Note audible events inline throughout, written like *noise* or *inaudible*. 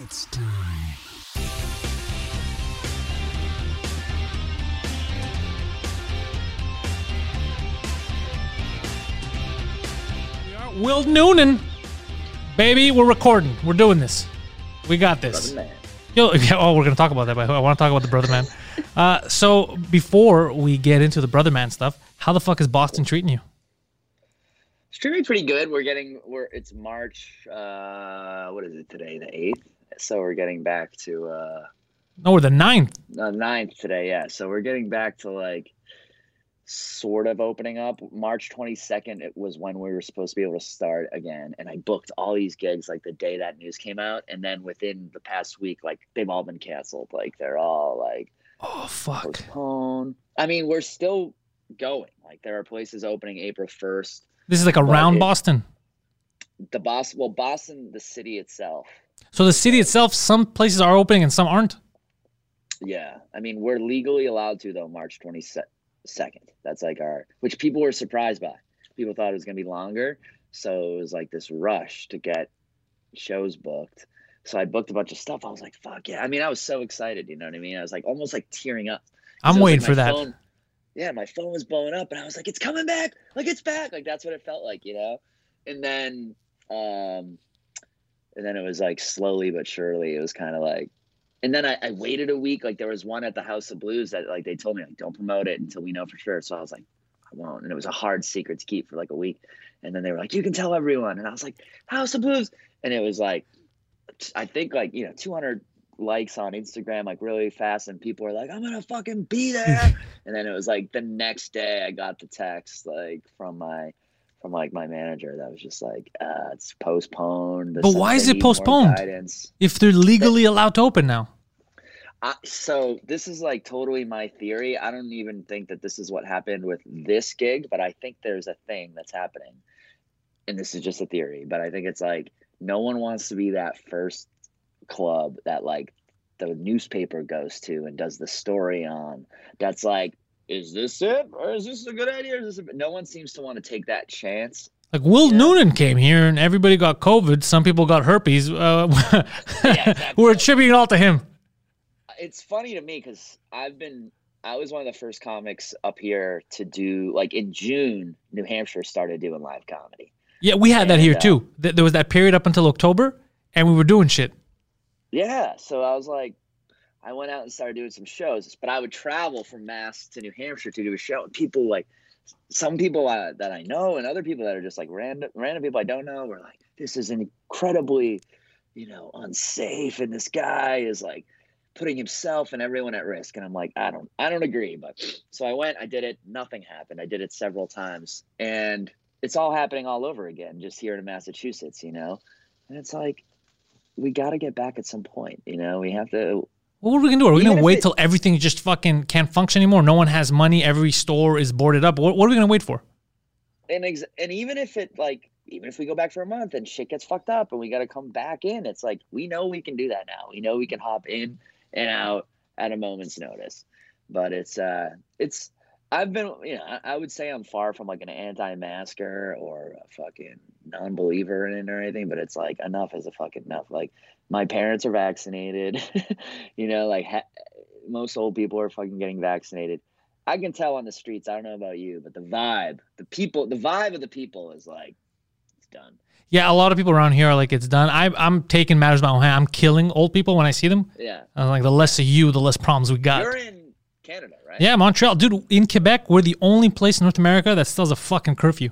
It's time. We are Will Noonan. Baby, we're recording. We're doing this. We got this. Yo, *laughs* yeah, oh, we're gonna talk about that, but I want to talk about the brother man. *laughs* Uh, so before we get into the brother man stuff, how the fuck is Boston treating you? It's treating me pretty good. We're getting we're it's March uh what is it today? The eighth. So we're getting back to uh No, we're the ninth. the ninth today, yeah. So we're getting back to like sort of opening up. March twenty second it was when we were supposed to be able to start again. And I booked all these gigs like the day that news came out. And then within the past week, like they've all been canceled. Like they're all like Oh fuck. postponed. I mean, we're still going. Like there are places opening April first. This is like around it- Boston. The Boston well, Boston, the city itself. So the city itself, some places are opening and some aren't. Yeah, I mean we're legally allowed to though March twenty second. That's like our which people were surprised by. People thought it was gonna be longer, so it was like this rush to get shows booked. So I booked a bunch of stuff. I was like, "Fuck yeah!" I mean, I was so excited. You know what I mean? I was like almost like tearing up. I'm waiting like, for that. phone- yeah, my phone was blowing up, and I was like, "It's coming back! Like it's back!" Like that's what it felt like, you know. And then, um, and then it was like slowly but surely, it was kind of like, and then I, I waited a week. Like there was one at the House of Blues that like they told me like don't promote it until we know for sure. So I was like, I won't. And it was a hard secret to keep for like a week. And then they were like, you can tell everyone. And I was like, House of Blues, and it was like, I think like you know 200 likes on Instagram like really fast and people were like I'm gonna fucking be there *laughs* and then it was like the next day I got the text like from my from like my manager that was just like uh it's postponed But why is it They need more postponed? If they're legally allowed to open now. I, so this is like totally my theory. I don't even think that this is what happened with this gig but I think there's a thing that's happening. And this is just a theory but I think it's like no one wants to be that first club that like the newspaper goes to and does the story on. That's like is this it or is this a good idea or is this a... no one seems to want to take that chance Like Will Yeah. Noonan came here and everybody got COVID. Some people got herpes. Uh, *laughs* exactly. We're attributing all to him. it's funny to me because i've been i was one of the first comics up here to do like in june new hampshire started doing live comedy Yeah, we had that here uh, too. There was that period up until October, and we were doing shit. Yeah, so I was like, I went out and started doing some shows, but I would travel from Mass to New Hampshire to do a show. People like, some people uh, that I know, and other people that are just like random, random people I don't know, were like, "This is incredibly, you know, unsafe," and this guy is like putting himself and everyone at risk. And I'm like, I don't, I don't agree. But *sniffs* so I went, I did it. Nothing happened. I did it several times, and it's all happening all over again, just here in Massachusetts, you know. And it's like, we got to get back at some point. You know, we have to. What are we gonna do? Are we Even gonna wait it- till everything just fucking can't function anymore? No one has money. Every store is boarded up. What, what are we gonna wait for? And ex- and even if it like, even if we go back for a month and shit gets fucked up and we got to come back in, it's like we know we can do that now. We know we can hop in and out at a moment's notice. But it's uh, it's. I've been, you know, I, would say I'm far from like an anti-masker or a fucking non-believer in it or anything, but it's like enough is a fucking enough. Like my parents are vaccinated, *laughs* you know, like ha- most old people are fucking getting vaccinated. I can tell on the streets. I don't know about you, but the vibe, the people, the vibe of the people is like, it's done. Yeah, a lot of people around here are like, it's done. I, I'm taking matters my own hand. I'm killing old people when I see them. Yeah, I'm like, the less of you, the less problems we got. you're in Canada, right? Yeah, Montreal, dude. In Quebec, we're the only place in North America that still has a fucking curfew.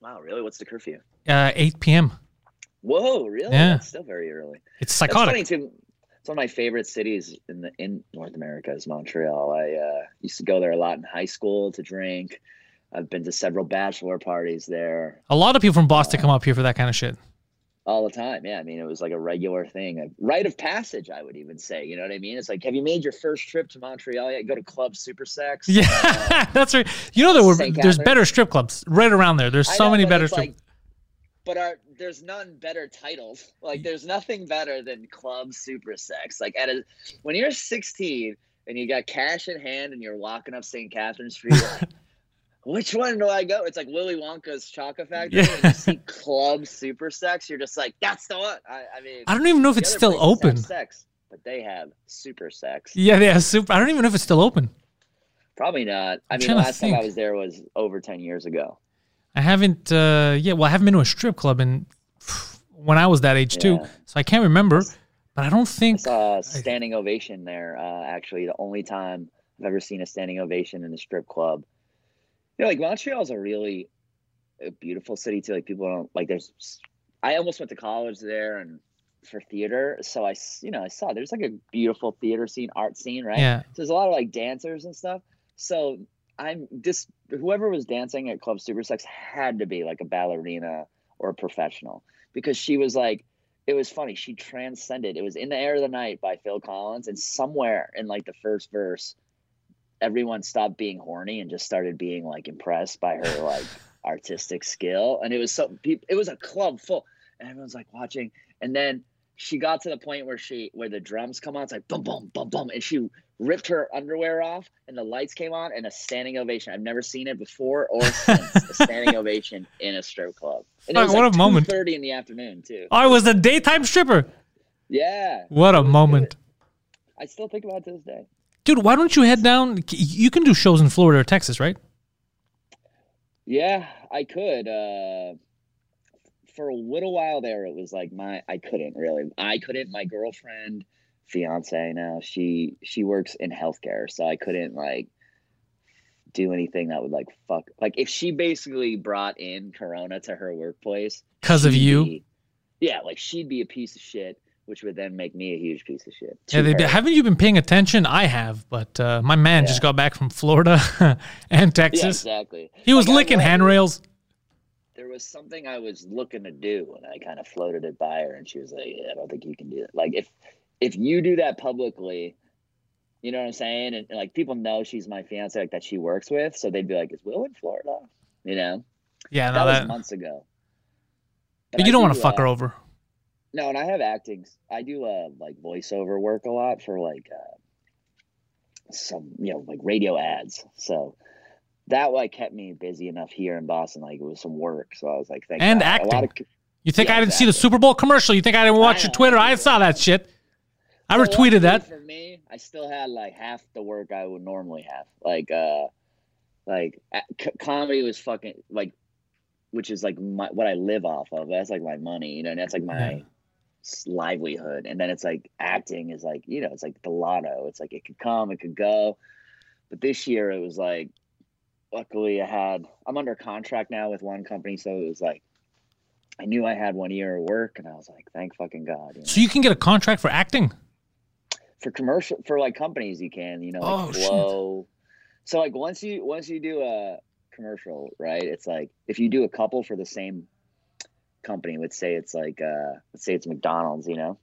Wow, really? What's the curfew? Uh, 8 p.m. Whoa, really? Yeah. That's still very early. It's That's funny psychotic. too. It's one of my favorite cities in the in North America is Montreal. I uh, used to go there a lot in high school to drink. I've been to several bachelor parties there A lot of people from Boston come up here for that kind of shit. All the time. Yeah, I mean, it was like a regular thing, a rite of passage. I would even say, you know what I mean? It's like, have you made your first trip to Montreal yet? Go to Club Super Sex. *laughs* Yeah, um, that's right. You know there were there's Catharines. better strip clubs right around there. There's so know, many better strip. like- but are there's none better titles. *laughs* Like there's nothing better than Club Super Sex. Like at a when you're 16 and you got cash in hand and you're walking up St. Catherine Street, *laughs* which one do I go? It's like Willy Wonka's Chocolate Factory. Yeah. you see Club Super Sex, you're just like, that's the one. I, I mean, I don't even know if it's still open. Sex, but they have Super Sex. Yeah, they have super. I don't even know if it's still open. Probably not. I I'm mean, the last time I was there was over 10 years ago. I haven't. uh Yeah, well, I haven't been to a strip club in *sighs* when I was that age too, so I can't remember. But I don't I think. saw a standing ovation there. Uh, actually, the only time I've ever seen a standing ovation in a strip club. You know, like Montreal's a really a beautiful city too. Like people don't like. There's. I almost went to college there and for theater, so I you know, I saw there's like a beautiful theater scene, art scene, right? Yeah, So there's a lot of like dancers and stuff. So I'm just whoever was dancing at Club Super Sex had to be like a ballerina or a professional because she was like, it was funny. She transcended. It was "In the Air of the Night" by Phil Collins, and somewhere in like the first verse, everyone stopped being horny and just started being like impressed by her *laughs* like artistic skill. And it was so it was a club full, and everyone's like watching. And then she got to the point where she where the drums come on. It's like boom, boom, boom, boom, and she ripped her underwear off, and the lights came on, and a standing ovation. I've never seen it before or *laughs* since. a standing ovation in a strip club. And it was what like a moment. Thirty in the afternoon too. I was a daytime stripper. Yeah, What a moment, I still think about it to this day. Dude. Why don't you head down? You can do shows in Florida or Texas, right? Yeah, I could. Uh, for a little while there, it was like my I couldn't really. I couldn't. My girlfriend, fiance now, she she works in healthcare, so I couldn't like do anything that would like fuck. Like if she basically brought in Corona to her workplace because of you? be- yeah, like she'd be a piece of shit, which would then make me a huge piece of shit. Yeah, they, haven't you been paying attention? I have, but uh, my man just got back from Florida *laughs* and Texas. yeah, exactly. He was Like, licking handrails. there was something I was looking to do, and I kind of floated it by her, and she was like, yeah, "I don't think you can do that. Like, if if you do that publicly, you know what I'm saying? And, like, people know she's my fiance, like that she works with, so they'd be like, "Is Will in Florida?" You know, Yeah, that no, was months ago. But I you don't want to fuck uh, her over. No, and I have acting. I do uh like voiceover work a lot for like uh, some you know like radio ads. So that like kept me busy enough here in Boston. Like it was some work. So I was like, thank And God. A lot acting. of, You think yeah, I didn't see the. Super Bowl commercial? You think I didn't watch I your Twitter? I saw that shit. I So retweeted that. For me, I still had like half the work I would normally have. Like, uh, like c- comedy was fucking like, which is like my, what I live off of. That's like my money, you know. And that's like my Yeah. Livelihood. And then it's like acting is like you know, it's like the lotto. It's like it could come, it could go. But this year it was like, luckily I had. I'm under contract now with one company, so it was like. I knew I had one year of work, and I was like, "Thank fucking God!" you know? So you can get a contract for acting. for commercial for like companies you can you know like Oh, flow so like once you once you do a commercial right it's like if you do a couple for the same company let's say it's like uh let's say it's mcdonald's you know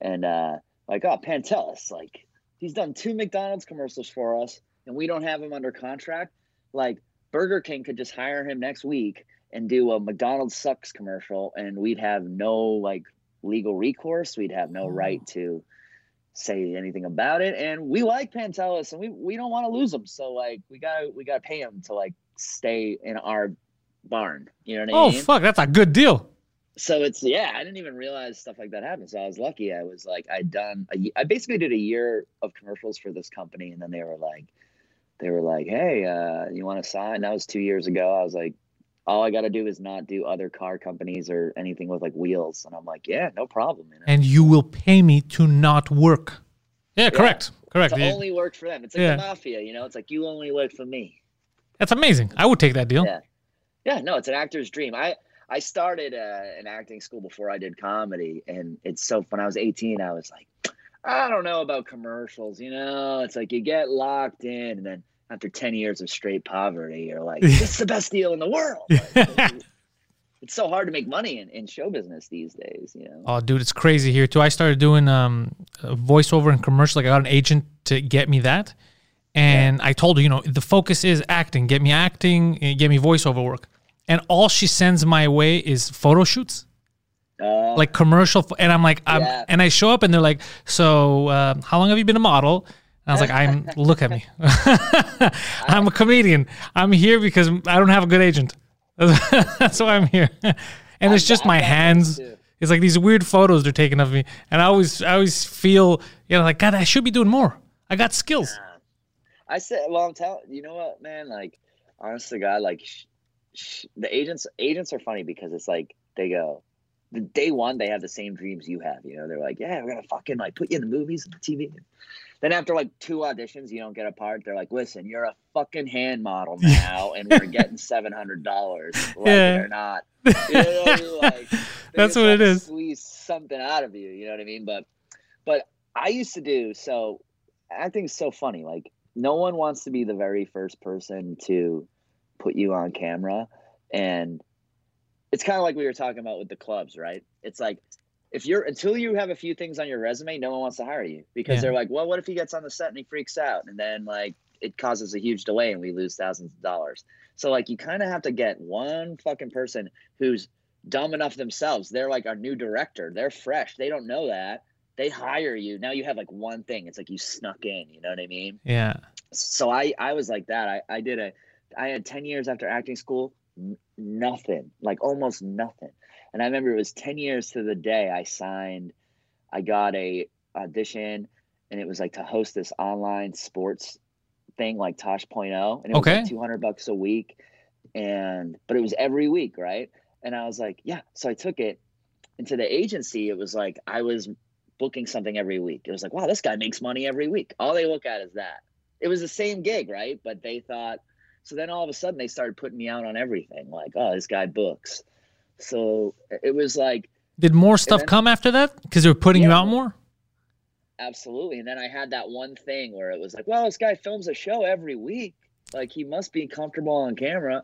and uh like oh pantelis like he's done two mcdonald's commercials for us and we don't have him under contract like burger king could just hire him next week and do a mcdonald's sucks commercial and we'd have no like legal recourse we'd have no right to say anything about it. And we like Pantelis and we, we don't want to lose him. So like we got we got to pay him to like stay in our barn. You know what I Oh mean? Oh fuck, that's a good deal. So it's yeah, I didn't even realize stuff like that happened. So I was lucky. I was like I'd done a, I basically did a year of commercials for this company and then they were like they were like, "Hey, uh, you want to sign?" That was 2 years ago. I was like all I got to do is not do other car companies or anything with like wheels. And I'm like, yeah, no problem. You know? And you will pay me to not work. Yeah, correct. Correct. to Yeah. only work for them. It's like Yeah. the mafia, you know. It's like you only work for me. That's amazing. I would take that deal. Yeah. Yeah, no, it's an actor's dream. I I started uh, an acting school before I did comedy, and it's so when I was 18, I was like, I don't know about commercials, you know. It's like you get locked in, and then after 10 years of straight poverty, you're like, *laughs* it's the best deal in the world. *laughs* Like, it's so hard to make money in, in show business these days, you know? Oh, dude, it's crazy here too. I started doing um, voiceover and commercial. Like I got an agent to get me that. And I told her, you know, the focus is acting. Get me acting, get me voiceover work. And all she sends my way is photo shoots. Uh, like commercial and i'm like I'm, Yeah. and i show up and they're like so uh, how long have you been a model? And i was like i'm *laughs* look at me. *laughs* I'm a comedian. I'm here because i don't have a good agent. *laughs* That's why i'm here. And it's just my hands. it's like these weird photos they're taking of me. And i always i always feel you know like god i should be doing more. I got skills. I said, well, I'm telling you know what, man. Like, honest to God, like, the agents agents are funny because it's like they go, the day one they have the same dreams you have. You know, they're like, yeah, we're gonna fucking like put you in the movies and the TV. Then after like two auditions, you don't get a part. They're like, listen, you're a fucking hand model *laughs* now, and we're getting seven hundred dollars, like Yeah. or not. You know what I mean? Like, That's what it is. Squeeze something out of you. You know what I mean? But, but I used to do so. Acting is so funny. Like no one wants to be the very first person to put you on camera, and it's kind of like we were talking about with the clubs, right? It's like if you're until you have a few things on your resume, no one wants to hire you because Yeah. they're like, well, what if he gets on the set and he freaks out, and then like it causes a huge delay and we lose thousands of dollars. So like you kind of have to get one fucking person who's dumb enough themselves. They're like our new director. They're fresh. They don't know that. They hire you. Now you have like one thing. It's like you snuck in. You know what I mean? yeah So I I was like that. I I did a I had 10 years after acting school, nothing. Like almost nothing. And I remember it was 10 years to the day I signed I got a audition and it was like to host this online sports thing like Tosh.0 and it was like 200 bucks a week and but it was every week, right? And I was like, yeah. So I took it into the agency. It was like I was booking something every week. It was like, wow, this guy makes money every week. All they look at is that. It was the same gig, right? But they thought so then all of a sudden they started putting me out on everything. Like, oh, this guy books. So it was like did more stuff then- come after that because they were putting you out more Absolutely. And then I had that one thing where it was like, well, this guy films a show every week. Like he must be comfortable on camera.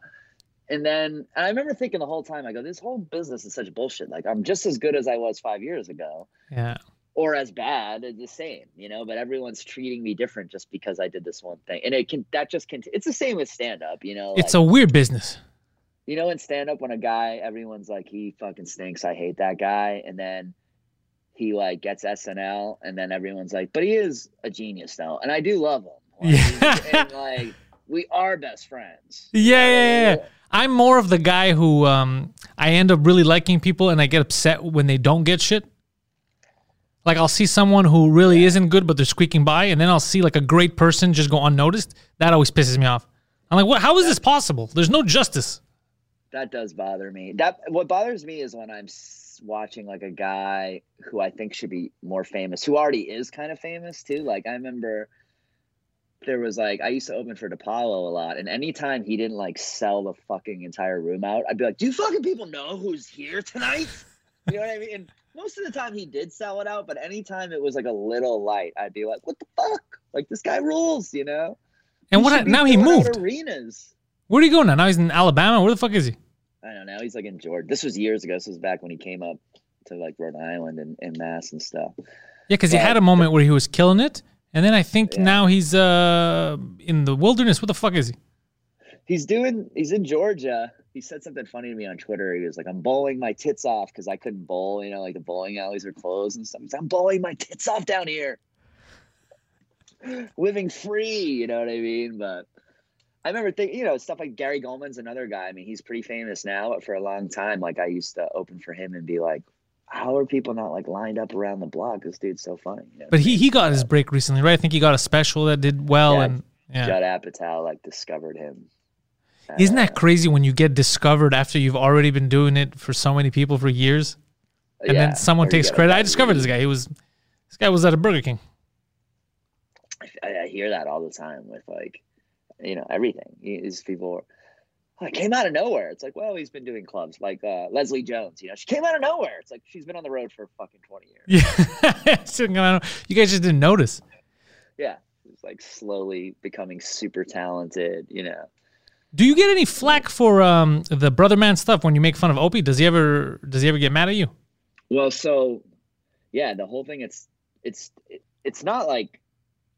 And then and I remember thinking the whole time, I go, this whole business is such bullshit. Like I'm just as good as I was five years ago, yeah or as bad, the same, you know. But everyone's treating me different just because I did this one thing, and it can that just can. It's the same with stand up, you know. it's like, a weird business you know, in stand up, when a guy, everyone's like, he fucking stinks. I hate that guy. And then he like gets SNL, and then everyone's like, but he is a genius though. And I do love him. *laughs* Like, Yeah. and like, we are best friends. Yeah, yeah, yeah. I'm more of the guy who um I end up really liking people and I get upset when they don't get shit. Like I'll see someone who really isn't good but they're squeaking by and then I'll see like a great person just go unnoticed. That always pisses me off. I'm like, "What how is this possible? There's no justice." That does bother me. That what bothers me is when I'm watching like a guy who I think should be more famous, who already is kind of famous too. Like I remember there was like I used to open for DiPaolo a lot, and anytime he didn't like sell the fucking entire room out, I'd be like, "Do you fucking people know who's here tonight?" You know what I mean? And most of the time he did sell it out, but anytime it was like a little light, I'd be like, "What the fuck? Like this guy rules," you know? And He what be now he moved. arenas. Where are you going now? Now he's in Alabama. Where the fuck is he? I don't know. Now. He's like in Georgia. This was years ago. This was back when he came up to like Rhode Island and, and Mass and stuff. Yeah, cuz he had a moment where he was killing it and then I think Yeah. now he's uh in the wilderness. What the fuck is he? He's doing. He's in Georgia. He said something funny to me on Twitter. He was like, "I'm bowling my tits off because I couldn't bowl. You know, like the bowling alleys are closed and stuff. He's, I'm bowling my tits off down here, *laughs* living free. You know what I mean? But I remember thinking, you know, stuff like Gary Gulman's another guy. I mean, he's pretty famous now, but for a long time, like I used to open for him and be like, "How are people not like lined up around the block? This dude's so funny." You know? But he he got his break recently, right? I think he got a special that did well Yeah. and yeah. Judd Apatow like discovered him. Isn't that crazy when you get discovered after you've already been doing it for so many people for years, and yeah, then someone takes credit? I discovered this guy. He was this guy was at a Burger King. I, I hear that all the time with like, you know, everything. These people are, oh, it came out of nowhere. It's like, well, he's been doing clubs like uh, Leslie Jones. You know, she came out of nowhere. It's like she's been on the road for fucking twenty years. Yeah, *laughs* you guys just didn't notice. Yeah, It's like slowly becoming super talented. You know. Do you get any flack for um, the brother man stuff when you make fun of Opie? Does he ever does he ever get mad at you? Well, so yeah, the whole thing it's it's it's not like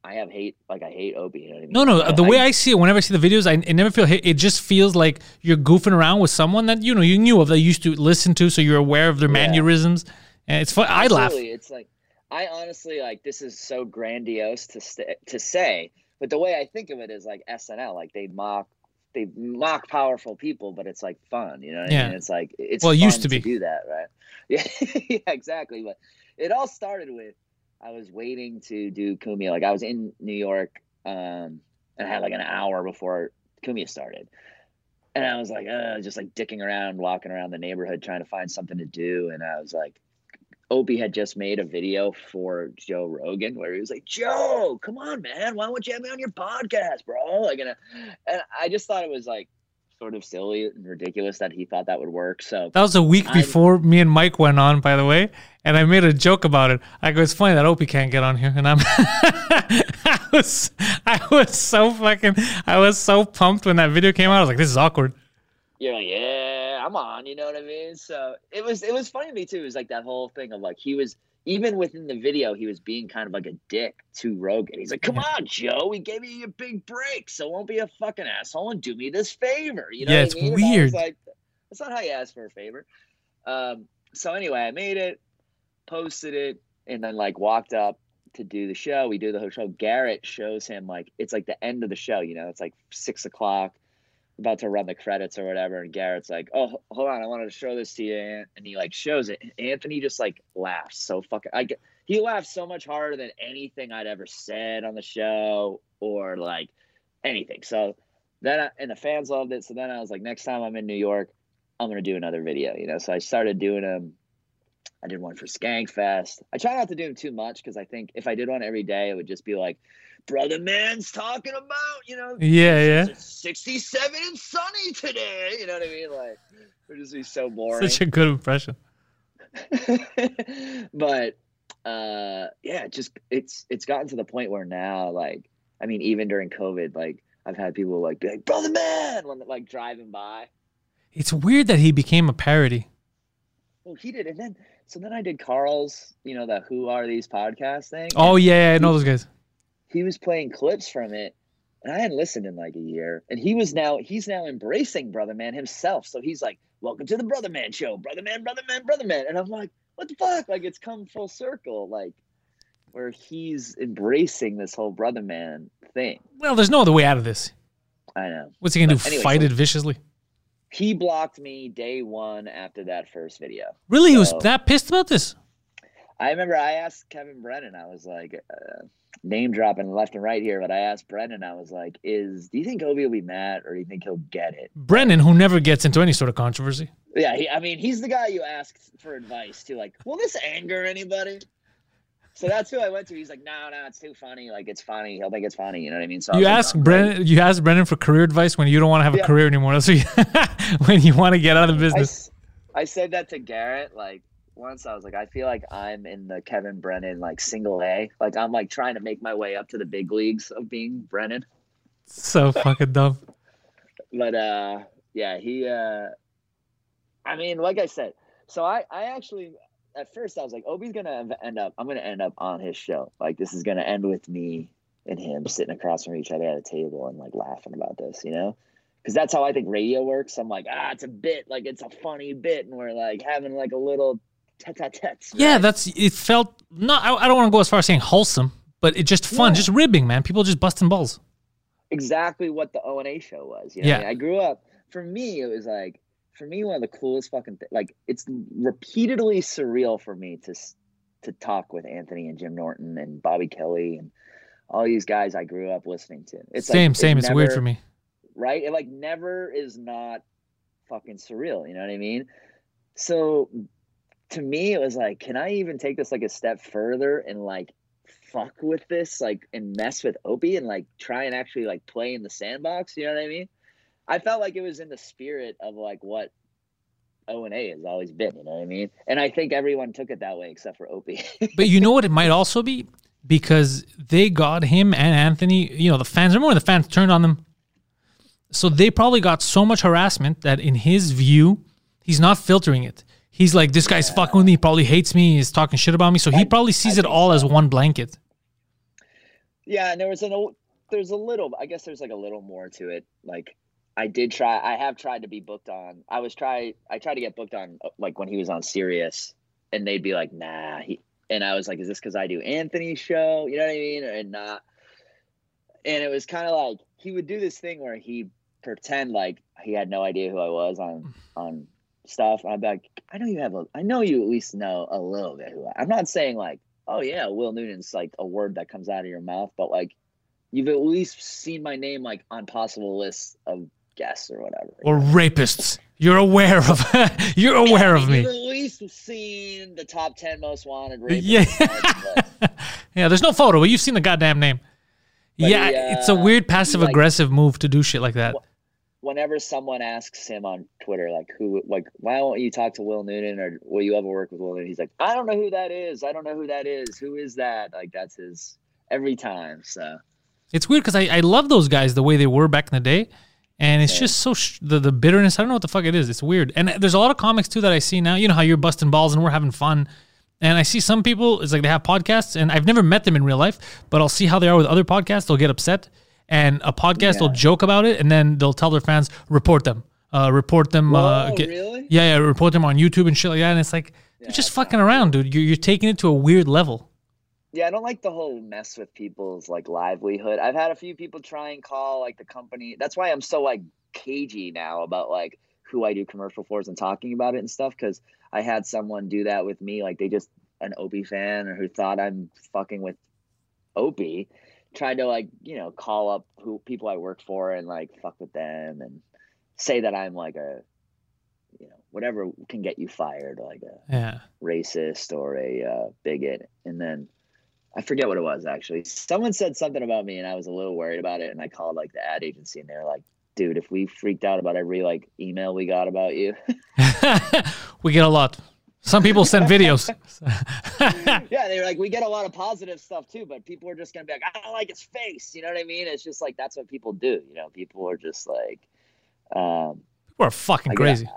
I have hate like I hate Opie. You know what I mean? No, no. I- the way I- I see it, whenever I see the videos, I, I never feel hate. It just feels like you're goofing around with someone that you know you knew of, that you used to listen to, so you're aware of their Yeah. mannerisms. And it's fun. I laugh. Absolutely. It's like I honestly like this is so grandiose to st- to say, but the way I think of it is like SNL. Like they mock they mock powerful people, but it's like fun. You know what I Yeah. mean? It's like it's Well, it fun used to be. do that, right? *laughs* Yeah, yeah, exactly. But it all started with I was waiting to do Cumia. Like I was in New York, um, and I had like an hour before Cumia started. And I was like, uh, just like dicking around, walking around the neighborhood, trying to find something to do. And I was like, Opie had just made a video for Joe Rogan where he was like, Joe, come on, man. Why won't you have me on your podcast, bro? Like, and, uh, and I just thought it was like sort of silly and ridiculous that he thought that would work. So That was a week I'm- before me and Mike went on, by the way, and I made a joke about it. I go, "It's funny that Opie can't get on here," and I'm, *laughs* I was, I was so fucking, I was so pumped when that video came out. I was like, "This is awkward." you're like, yeah, I'm on. You know what I mean? So it was it was funny to me too. It was like that whole thing of like he was even within the video, he was being kind of like a dick to Rogan. He's like, "Come on, Joe, we gave you a big break, so won't be a fucking asshole and do me this favor." You know? Yeah, what it's I mean? Weird. like, that's not how you ask for a favor. Um, so anyway, I made it, posted it, and then like walked up to do the show. We do the whole show. Garrett shows him like it's like the end of the show. You know, it's like six o'clock about to run the credits or whatever and garrett's like oh hold on i wanted to show this to you and he like shows it anthony just like laughs so fucking i get he laughed so much harder than anything i'd ever said on the show or like anything. So then I, and the fans loved it so then i was like next time i'm in new york i'm gonna do another video you know? So i started doing them i did one for skankfest. I try not to do them too much because i think if i did one every day it would just be like brother man's talking about you know Yeah, yeah. 67 and sunny today. You know what I mean? Like, it would just be so boring. Such a good impression. *laughs* but uh, yeah, just it's it's gotten to the point where now, like, I mean, even during COVID, like, I've had people like be like, "Brother man," when like driving by. It's weird that he became a parody. Well, he did, and then so then I did Carl's, you know, the "Who Are These" podcast thing. Oh and yeah, I know those guys. He was playing clips from it and I hadn't listened in like a year. And he was now he's now embracing Brother Man himself. So he's like, Welcome to the Brother Man show, Brother Man, Brother Man, Brother Man. And I'm like, what the fuck? Like it's come full circle, like where he's embracing this whole Brother Man thing. Well, there's no other way out of this. I know. What's he gonna But do? anyway, Fight so- it viciously? He blocked me day one after that first video. Really? He was that pissed about this? I remember I asked Kevin Brennan, I was like, uh, name dropping left and right here, but I asked Brennan, I was like, is do you think Opie will be mad or do you think he'll get it? Brennan, who never gets into any sort of controversy. Yeah, he, I mean, he's the guy you ask for advice to. Like, will this anger anybody? So that's who I went to. He's like, no, no, it's too funny. Like, it's funny. He'll think it's funny. You know what I mean? So I You like, ask "Oh, great." Brennan. You ask Brennan for career advice when you don't want to have a career anymore. That's what you, *laughs* when you want to get out of the I, business. s- I said that to Garrett. Like once, I was like, I feel like I'm in the Kevin Brennan like single A. Like I'm like trying to make my way up to the big leagues of being Brennan. So fucking dumb. but uh yeah he uh i mean like i said so i i actually at first i was like Opie's gonna end up i'm gonna end up on his show like this is gonna end with me and him sitting across from each other at a table and like laughing about this you know because that's how i think radio works i'm like ah it's a bit like it's a funny bit and we're like having like a little tete-a-tetes Yeah, that's it. Felt no. I, I don't want to go as far as saying wholesome, but it just fun, Yeah. just ribbing, man. People just busting balls. exactly what the O and A show was. You know, Yeah. I, mean, I grew up. For me, it was like for me one of the coolest fucking th- like it's repeatedly surreal for me to to talk with Anthony and Jim Norton and Bobby Kelly and all these guys I grew up listening to. It's same, like, same. It's weird never- for me. right? It like never is not fucking surreal. You know what I mean? So to me, it was like, can I even take this like a step further and like fuck with this, like and mess with Opie and like try and actually like play in the sandbox? You know what I mean? I felt like it was in the spirit of like what O and A has always been. You know what I mean? And I think everyone took it that way except for Opie. *laughs* But you know what? It might also be because they got him and Anthony. You know, the fans. Remember when the fans turned on them? So they probably got so much harassment that, in his view, he's not filtering it. He's like, this guy's fucking with me. He probably hates me. He's talking shit about me. So he probably sees it all as one blanket. Yeah, and there was an there's a little. I guess there's like a little more to it. Like I did try. I have tried to be booked on. I was try. I tried to get booked on uh, like when he was on Sirius, and they'd be like, "Nah." He and I was like, "Is this because I do Anthony's show?" You know what I mean? And not. And it was kind of like he would do this thing where he pretend like he had no idea who I was on on stuff. I'm like, I know you have a, I know you at least know a little bit who I, I'm not saying like, oh yeah, Will Noonan's like a word that comes out of your mouth, but like, you've at least seen my name like on possible lists of guests or whatever. Or rapists. You're aware of, *laughs* you're aware of me. You've at least seen the top ten most wanted. Rapists yeah. *laughs* yeah. There's no photo, but you've seen the goddamn name. But yeah, he, uh, it's a weird passive aggressive like, move to do shit like that whenever someone asks him on Twitter, like who, like, why won't you talk to Will Noonan or will you ever work with Will Noonan? He's like, I don't know who that is. I don't know who that is. Who is that? Like that's his every time. So it's weird because I, I love those guys the way they were back in the day. And it's yeah. just so sh- the the bitterness. I don't know what the fuck it is. It's weird. And there's a lot of comics too that I see now. You know how you're busting balls and we're having fun. And I see some people. It's like they have podcasts, and I've never met them in real life, but I'll see how they are with other podcasts. They'll get upset and a podcast yeah. will joke about it, and then they'll tell their fans report them, uh, report them. Uh, Whoa, uh, get, really? Yeah, yeah, report them on YouTube and shit like that. And it's like yeah, you're just fucking around, dude. You're you're taking it to a weird level. Yeah, I don't like the whole mess with people's like livelihood. I've had a few people try and call like the company. That's why I'm so like cagey now about like who I do commercial for and talking about it and stuff. Because I had someone do that with me. Like they just an Opie fan or who thought I'm fucking with Opie tried to like you know call up who people I work for and like fuck with them and say that I'm like a you know whatever can get you fired like a yeah. racist or a uh, bigot. And then I forget what it was actually. Someone said something about me and I was a little worried about it and I called like the ad agency and they're like dude if we freaked out about every like email we got about you. *laughs* *laughs* We get a lot some people send videos. *laughs* yeah, they're like, we get a lot of positive stuff too, but people are just gonna be like, I don't like his face. You know what I mean? It's just like that's what people do. You know, people are just like, um, people are fucking I crazy. Get,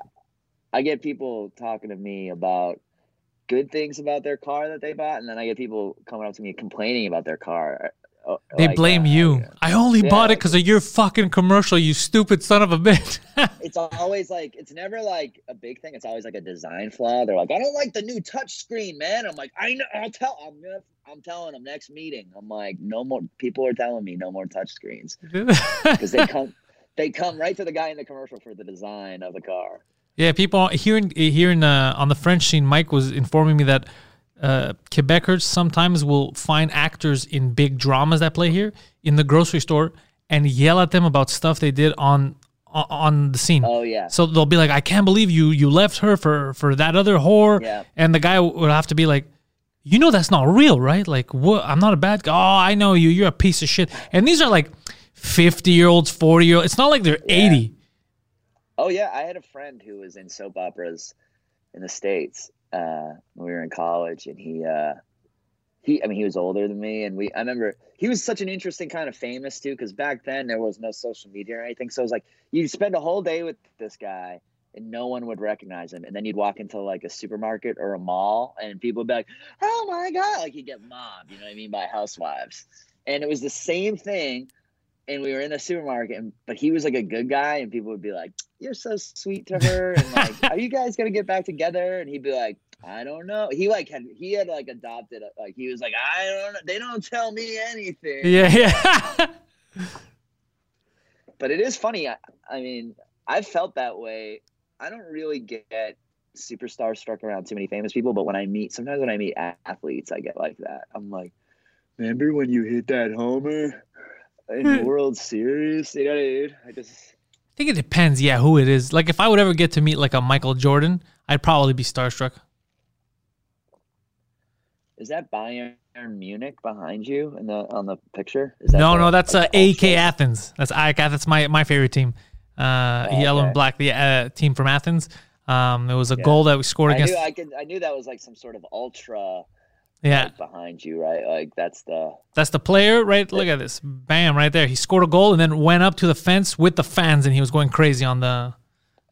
I get people talking to me about good things about their car that they bought, and then I get people coming up to me complaining about their car. Oh, they like, blame uh, you. Yeah. I only yeah. bought it because of your fucking commercial, you stupid son of a bitch. *laughs* it's always like it's never like a big thing. It's always like a design flaw. They're like, I don't like the new touch screen, man. I'm like, I know. I'll tell. I'm gonna. I'm telling them next meeting. I'm like, no more. People are telling me no more touch screens *laughs* because they come. They come right to the guy in the commercial for the design of the car. Yeah, people here in here in uh, on the French scene. Mike was informing me that uh, Quebecers sometimes will find actors in big dramas that play here in the grocery store and yell at them about stuff they did on on the scene. Oh yeah. So they'll be like, "I can't believe you you left her for for that other whore," yeah. and the guy would have to be like, "You know that's not real, right? Like, what? I'm not a bad guy. Oh, I know you. You're a piece of shit." And these are like fifty year olds, forty year olds. It's not like they're yeah. eighty. Oh yeah, I had a friend who was in soap operas in the states, uh, when we were in college, and he uh, he I mean he was older than me, and we I remember he was such an interesting kind of famous too, because back then there was no social media or anything, so it was like you'd spend a whole day with this guy. And no one would recognize him. And then you'd walk into like a supermarket or a mall, and people would be like, "Oh my god!" Like you get mobbed, you know what I mean, by housewives. And it was the same thing and we were in the supermarket, and, but he was like a good guy, and people would be like, "You're so sweet to her," and *laughs* like, "Are you guys gonna get back together?" And he'd be like, "I don't know." He like had he had like adopted like he was like, "I don't know. They don't tell me anything." Yeah, yeah. *laughs* but it is funny. I, I mean, I've felt that way. I don't really get superstar struck around too many famous people, but when I meet, sometimes when I meet athletes, I get like that. I'm like, remember when you hit that homer? In the hmm. World Series. You know what I just I think it depends, yeah, who it is. Like if I would ever get to meet like a Michael Jordan, I'd probably be starstruck. Is that Bayern Munich behind you in the on the picture? Is that no, the, no, that's like uh, AEK Athens. That's AEK. That's my my favorite team. Uh, oh, yellow okay. and black, the uh, team from Athens. Um, it was a yeah. goal that we scored I against. Knew I, could, I knew that was like some sort of ultra Yeah. like, behind you, right? Like that's the That's the player, right? Look at this. Bam, right there. He scored a goal and then went up to the fence with the fans and he was going crazy on the. uh,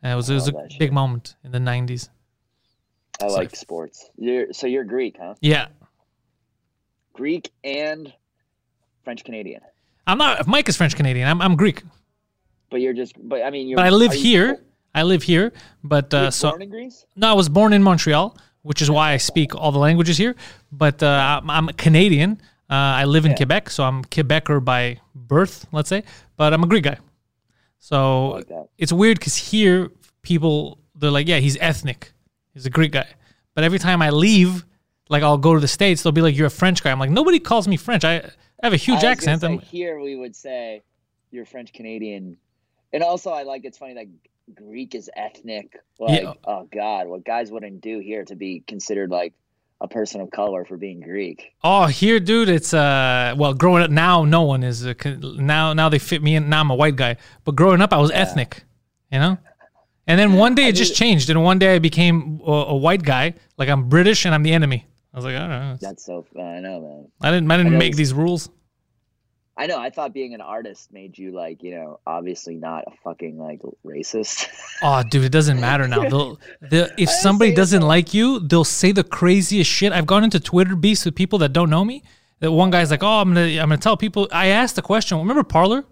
it was, it was a big shit. moment in the 90s. I So- like sports. You're so you're Greek, huh? Yeah. Greek and French Canadian, I'm not. Mike is French Canadian. I'm, I'm Greek. but you're just. But I mean, you're. But I live are you here. I live here. But you uh, so. born in Greece? No, I was born in Montreal, which is why I speak all the languages here. But uh, I'm, I'm Canadian. Uh, I live in Yeah. Quebec, so I'm Quebecer by birth, let's say. But I'm a Greek guy. So like it's weird because here people they're like, yeah, he's ethnic. He's a Greek guy. But every time I leave, like I'll go to the states, they'll be like, you're a French guy. I'm like, nobody calls me French. I have a huge I accent. say, here we would say you're French Canadian, and also I like it's funny that Greek is ethnic. Like, Yeah. oh God, what guys wouldn't do here to be considered like a person of color for being Greek. Oh, here, dude, it's uh, well, growing up now, no one is uh, now. Now they fit me in. Now I'm a white guy, but growing up, I was ethnic, you know. And then one day it just changed, and one day I became a, a white guy, like I'm British and I'm the enemy. I was like, I don't know. That's so. I know, man. I didn't. I didn't know make these rules. I know. I thought being an artist made you like, you know, obviously not a fucking like racist. Oh, dude, it doesn't matter now. *laughs* They'll, they'll, if somebody doesn't so. like you, they'll say the craziest shit. I've gone into Twitter beefs with people that don't know me. That one guy's like, "Oh, I'm gonna, I'm gonna tell people." I asked the question. Remember Parler?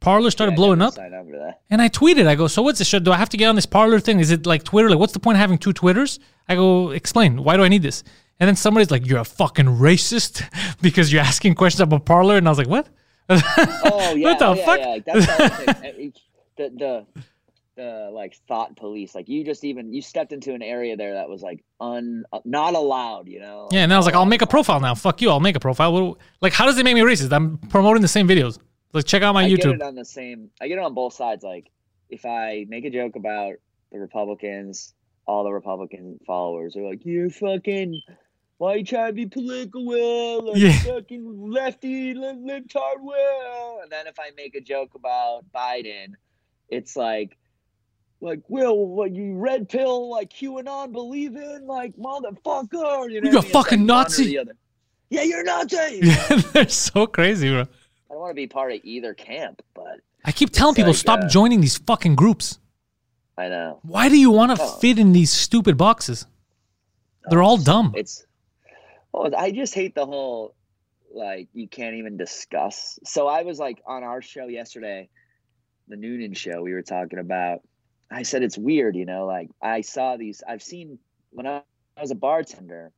Parler started I blowing up. Up that. And I tweeted, I go, so what's this? Should, do I have to get on this Parler thing? Is it like Twitter? Like, what's the point of having two Twitters? I go, explain. Why do I need this? And then somebody's like, you're a fucking racist *laughs* because you're asking questions about Parler. And I was like, what? *laughs* Oh yeah, What the oh, yeah, fuck? yeah, like, that's *laughs* the, the the the like thought police. Like you just even you stepped into an area there that was like un not allowed. You know. Yeah. And I was like, I'll make a profile now. Fuck you. I'll make a profile. Like, how does it make me racist? I'm promoting the same videos. Like, check out my I get YouTube. it on the same. I get it on both sides. Like if I make a joke about the Republicans, all the Republican followers are like, "You fucking." Why you trying to be political, Will? Like Yeah. fucking lefty, li- libtard, Will. And then if I make a joke about Biden, it's like, like Will, what you red pill, like QAnon believe in, like motherfucker. You know, You're what I mean? It's fucking like Nazi. Yeah, you're a Nazi. *laughs* Yeah, they're so crazy, bro. I don't want to be part of either camp, but I keep telling people, like, stop uh, joining these fucking groups. I know. Why do you want to Oh. fit in these stupid boxes? They're all dumb. It's well, I just hate the whole like you can't even discuss. So I was like on our show yesterday, the Noonan show, we were talking about I said it's weird, you know, like I saw these I've seen when I, I was a bartender,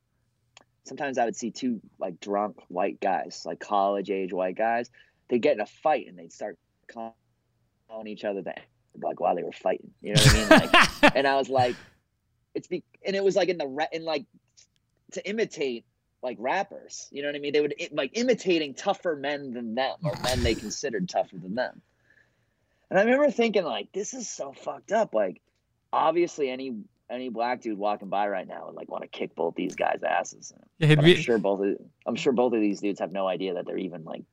sometimes I would see two like drunk white guys, like college age white guys, they get in a fight and they'd start calling each other the like while they were fighting. You know what I mean? Like *laughs* and I was like, it's be and it was like in the ra- in like to imitate like rappers. You know what I mean? They would like imitating tougher men than them or men they considered tougher than them. And I remember thinking like, this is so fucked up. Like, obviously any any black dude walking by right now would like want to kick both these guys' asses. Yeah, I'm sure both of I'm sure both of these dudes have no idea that they're even like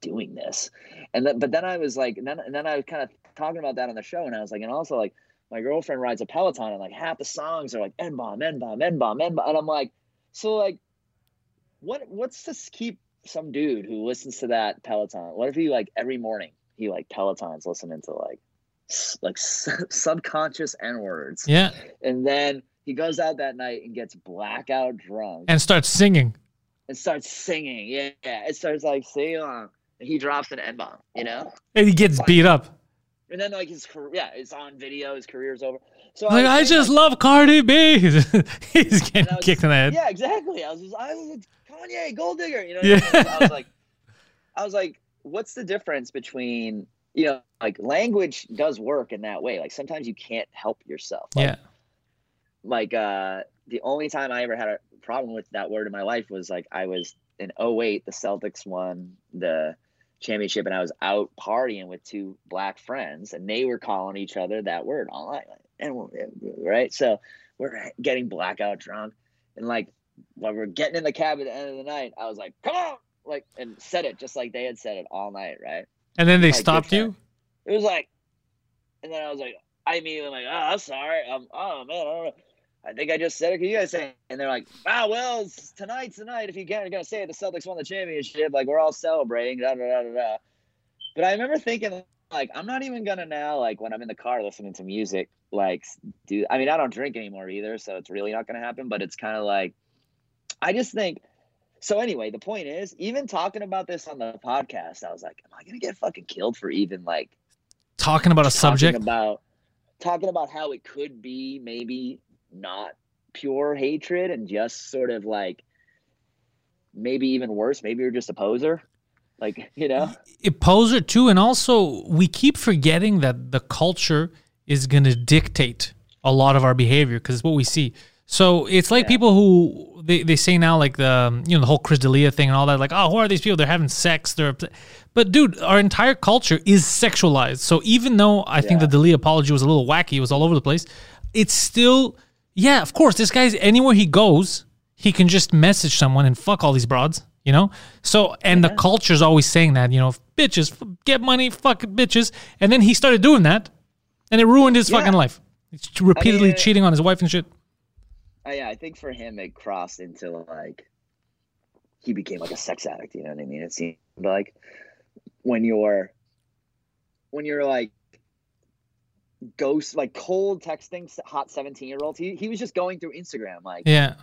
doing this. And then but then I was like, and then and then I was kind of talking about that on the show, and I was like, and also like my girlfriend rides a Peloton, and like half the songs are like N bomb, N bomb, N bomb, N bomb, and I'm like, so like, what what's to keep some dude who listens to that Peloton? What if he like every morning he like Pelotons listening to like like *laughs* subconscious N words, yeah, and then he goes out that night and gets blackout drunk and starts singing. and starts singing. Yeah. It starts like sing along. And he drops an N bomb, you know? And he gets beat up. And then like his career yeah, it's on video, his career's over. So Like, was I just like- love Cardi B. *laughs* He's getting I kicked in the head. Yeah, exactly. I was just I was like, Kanye, gold digger, you know. what I Yeah. mean? I was like I was like, what's the difference between you know, like language does work in that way. Like sometimes you can't help yourself. Like, Yeah. like uh the only time I ever had a problem with that word in my life was like I was in 08, the Celtics won the championship and I was out partying with two black friends and they were calling each other that word. Like, and right. So we're getting blackout drunk and like when we're getting in the cab at the end of the night, I was like, come on, like and said it just like they had said it all night, right? And then they Like, stopped you. It was like, and then I was like, I immediately like, oh, I'm sorry. Um, oh man, I don't know. I think I just said it. Can you guys say? And they're like, "Ah, well, tonight's the night. If you can't, you're gonna say it. The Celtics won the championship. Like we're all celebrating." Da, da, da, da, da. But I remember thinking, like, I'm not even gonna now, like, when I'm in the car listening to music, like, do. I mean, I don't drink anymore either, so it's really not gonna happen. But it's kind of like, I just think. So anyway, the point is, even talking about this on the podcast, I was like, "Am I gonna get fucking killed for even like Talking about a subject. talking about talking about how it could be maybe not pure hatred and just sort of like maybe even worse maybe you're just a poser like *laughs* you know a poser too, and also we keep forgetting that the culture is going to dictate a lot of our behavior because what we see. So it's like people who they, they say now like the um, you know the whole Chris D'Elia thing and all that like oh who are these people? They're having sex they're but dude our entire culture is sexualized. So even though I think the Yeah. D'Elia apology was a little wacky it was all over the place it's still yeah of course this guy's anywhere he goes he can just message someone and fuck all these broads you know? So and the culture's always saying that you know bitches get money fuck bitches. And then he started doing that and it ruined his Yeah. fucking life. He's repeatedly uh, cheating on his wife and shit I, yeah i think for him it crossed into like he became like a sex addict you know what i mean it seemed like when you're when you're like ghost like cold texting hot 17 year olds he, he was just going through instagram like yeah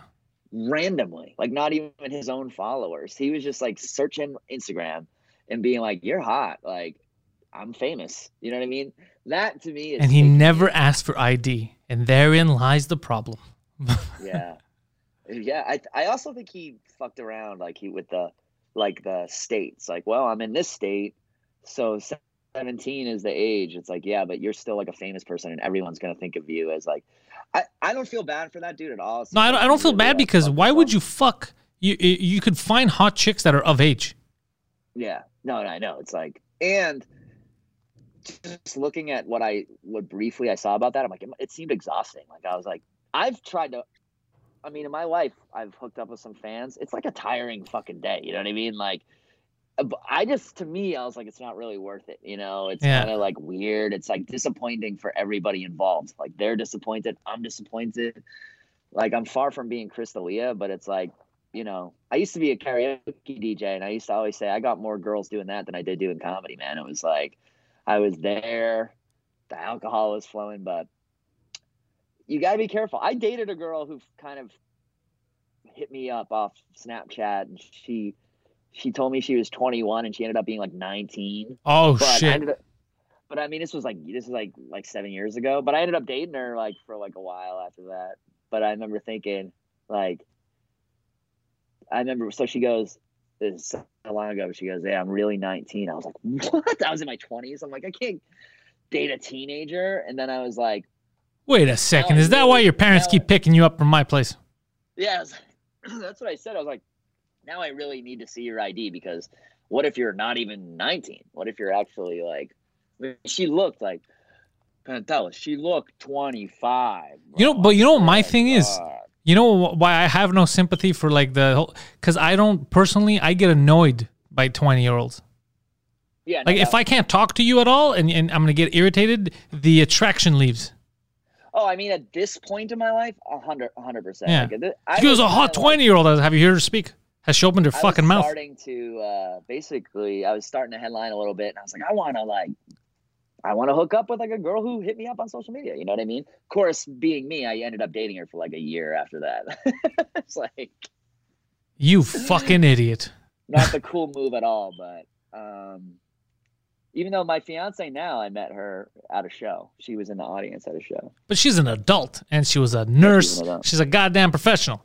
randomly, like not even his own followers. He was just like searching Instagram and being like, "You're hot," like I'm famous. You know what I mean? That to me is and he never asked for ID, and therein lies the problem. Yeah, yeah. I I also think he fucked around like he with the like the states. Like, well, I'm in this state, so 17 is the age. It's like, yeah, but you're still like a famous person, and everyone's gonna think of you as like. I, I don't feel bad for that dude at all. No, I don't, I don't feel bad because why would you fuck? You you you could find hot chicks that are of age. Yeah, no, no, I know. It's like, and just looking at what I, what briefly I saw about that, I'm like, it seemed exhausting. Like, I was like, I've tried to, I mean, in my life, I've hooked up with some fans. It's like a tiring fucking day. You know what I mean? Like, uh, but I just, to me, I was like, it's not really worth it. You know, it's Yeah. kind of like weird. It's like disappointing for everybody involved. Like, they're disappointed. I'm disappointed. Like, I'm far from being Chris D'Elia, but it's like, you know, I used to be a karaoke DJ, and I used to always say I got more girls doing that than I did doing comedy. Man, it was like I was there, the alcohol was flowing, but you got to be careful. I dated a girl who kind of hit me up off Snapchat, and she she told me she was 21, and she ended up being like 19. Oh But I shit! ended up, but I mean, this was like this is like like seven years ago. But I ended up dating her like for like a while after that. But I remember thinking like, I remember. So she goes, "This is so long ago." But she goes, "Yeah, I'm really 19." I was like, "What?" *laughs* I was in my 20s. I'm like, I can't date a teenager. And then I was like, Wait a second. Is that why your parents keep picking you up from my place? Yeah, *clears throat* that's what I said. I was like, now I really need to see your ID because what if you're not even 19? What if you're actually like, she looked like, us, she looked 25. You know, but you know what my Oh thing is? You know why I have no sympathy for like the whole? Because I don't personally. I get annoyed by twenty year olds. Yeah, no, Like if that- I can't talk to you at all, and, and I'm gonna get irritated, the attraction leaves. Oh, I mean, at this point in my life, a hundred, a hundred percent. Yeah. Like, I She goes was a hot like- twenty year old. Have you heard her speak? Has she opened her I was fucking mouth? starting to uh, basically, I was starting to headline a little bit, and I was like, I want to like, I want to hook up with like a girl who hit me up on social media. You know what I mean? Of course, being me, I ended up dating her for like a year after that. *laughs* it's like You fucking idiot. not the cool move at all, but um, even though my fiance now, I met her at a show. She was in the audience at a show. But she's an adult, and she was a nurse. adult. She's a goddamn professional.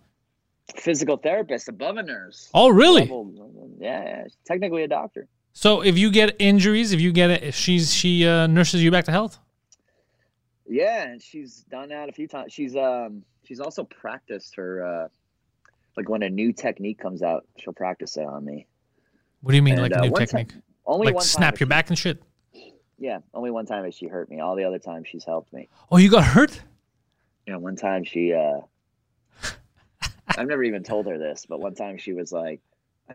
Physical therapist above a nurse. Oh, really? Level- yeah, yeah, technically a doctor. So if you get injuries, if you get it, if she's she uh, nurses you back to health. Yeah, and she's done that a few times. She's um she's also practiced her uh like when a new technique comes out, she'll practice it on me. What do you mean, And, like uh, a new one technique? time- only like one snap your she- back and shit. Yeah, only one time has she hurt me. All the other times she's helped me. Oh, you got hurt? Yeah, one time she uh *laughs* I've never even told her this, but one time she was like,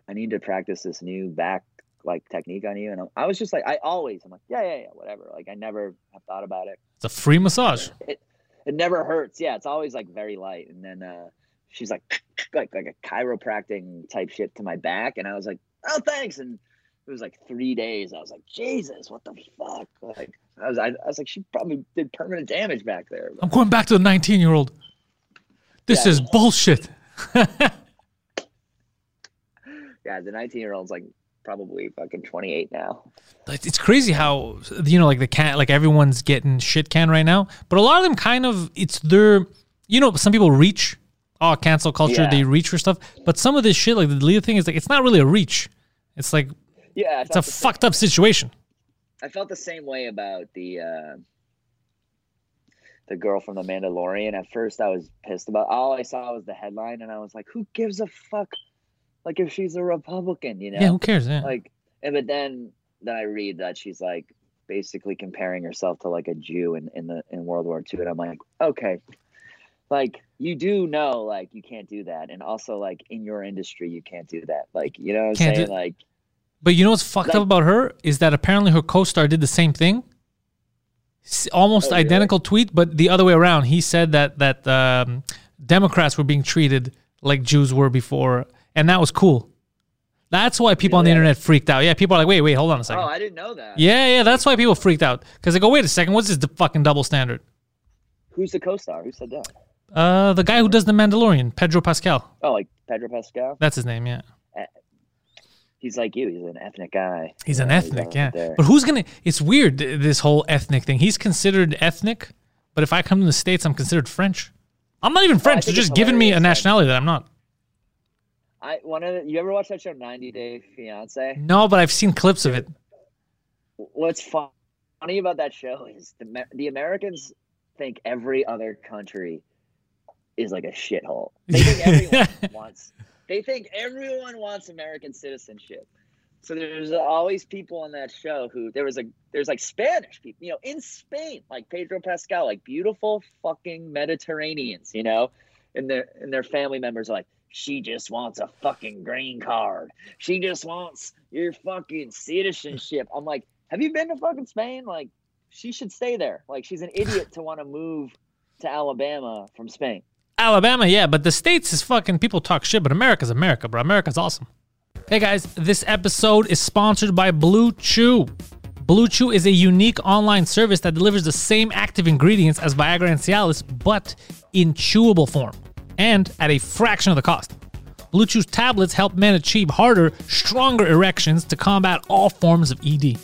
I need to practice this new back like technique on you. And I was just like, I always, I'm like, yeah, yeah, yeah, whatever. Like I never have thought about it. It's a free massage. It, it never hurts. Yeah, it's always like very light. And then uh, she's like, *laughs* like like a chiropractic type shit to my back, and I was like, oh thanks. And it was like three days. I was like, Jesus, what the fuck? Like I was I, I was like, she probably did permanent damage back there. I'm going back to the 19 year old. This Yeah. is bullshit. *laughs* Yeah, the 19 year old's like probably fucking 28 now. It's crazy how you know, like the can, like everyone's getting shit canned right now. But a lot of them kind of, it's their, you know, some people reach. Oh, cancel culture. Yeah. They reach for stuff. But some of this shit, like the deleted thing, is like it's not really a reach. It's like Yeah, it's a fucked up situation. I felt the same way about the uh, the girl from the Mandalorian. At first, I was pissed about. All I saw was the headline, and I was like, "Who gives a fuck?" Like if she's a Republican, you know. Yeah, who cares? Yeah. like and but then then I read that she's like basically comparing herself to like a Jew in, in the in World War II and I'm like okay like you do know like you can't do that and also like in your industry you can't do that like you know what I'm Can't do- saying like But you know what's fucked up about her is that apparently her co-star did the same thing, almost Oh, really? identical tweet, but the other way around. He said that that um, Democrats were being treated like Jews were before, and that was cool. That's why people on the internet freaked out. Yeah, people are like, wait, wait, hold on a second. oh. I didn't know that yeah, yeah, that's why people freaked out because they go, wait a second, what's this d- fucking double standard? who's the co-star who said that Uh, the guy who does the Mandalorian, Pedro Pascal. oh like Pedro Pascal That's his name. Yeah, he's like you he's an ethnic guy he's an ethnic. right Yeah, there. but who's gonna? It's weird this whole ethnic thing. He's considered ethnic, but if I come to the states, I'm considered French. I'm not even oh, French. They're just giving me a nationality that I'm not. I one of the, you ever watch that show 90 Day Fiance No, but I've seen clips of it. what's funny about that show is the the Americans think every other country is like a shithole. They think everyone *laughs* wants. They think everyone wants American citizenship. So there's always people on that show who there was a there's like Spanish people, you know, in Spain, like Pedro Pascal, like beautiful fucking Mediterraneans, you know, and their and their family members are like, she just wants a fucking green card. She just wants your fucking citizenship. I'm like, have you been to fucking Spain? Like, she should stay there. Like, she's an idiot to want to move to Alabama from Spain. Alabama, yeah, but the states is fucking people talk shit, but America's America, bro. America's awesome. Hey guys, this episode is sponsored by Blue Chew. Blue Chew is a unique online service that delivers the same active ingredients as Viagra and Cialis, but in chewable form and at a fraction of the cost. Blue Chew's tablets help men achieve harder, stronger erections to combat all forms of ED.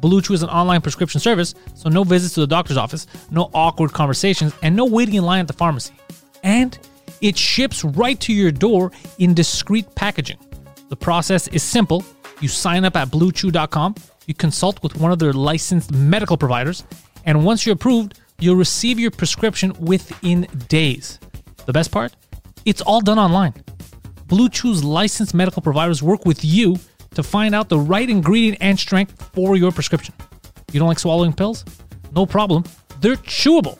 Blue Chew is an online prescription service, so no visits to the doctor's office, no awkward conversations, and no waiting in line at the pharmacy. And it ships right to your door in discreet packaging. The process is simple. You sign up at bluechew.com, you consult with one of their licensed medical providers, and once you're approved, you'll receive your prescription within days. The best part? It's all done online. Blue Chew's licensed medical providers work with you to find out the right ingredient and strength for your prescription. You don't like swallowing pills? No problem. They're chewable.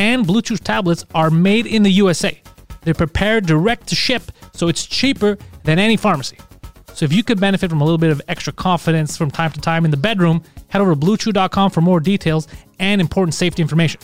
And Blue Chew's tablets are made in the USA. They're prepared direct to ship, so it's cheaper than any pharmacy. So if you could benefit from a little bit of extra confidence from time to time in the bedroom, head over to bluechew.com for more details and important safety information.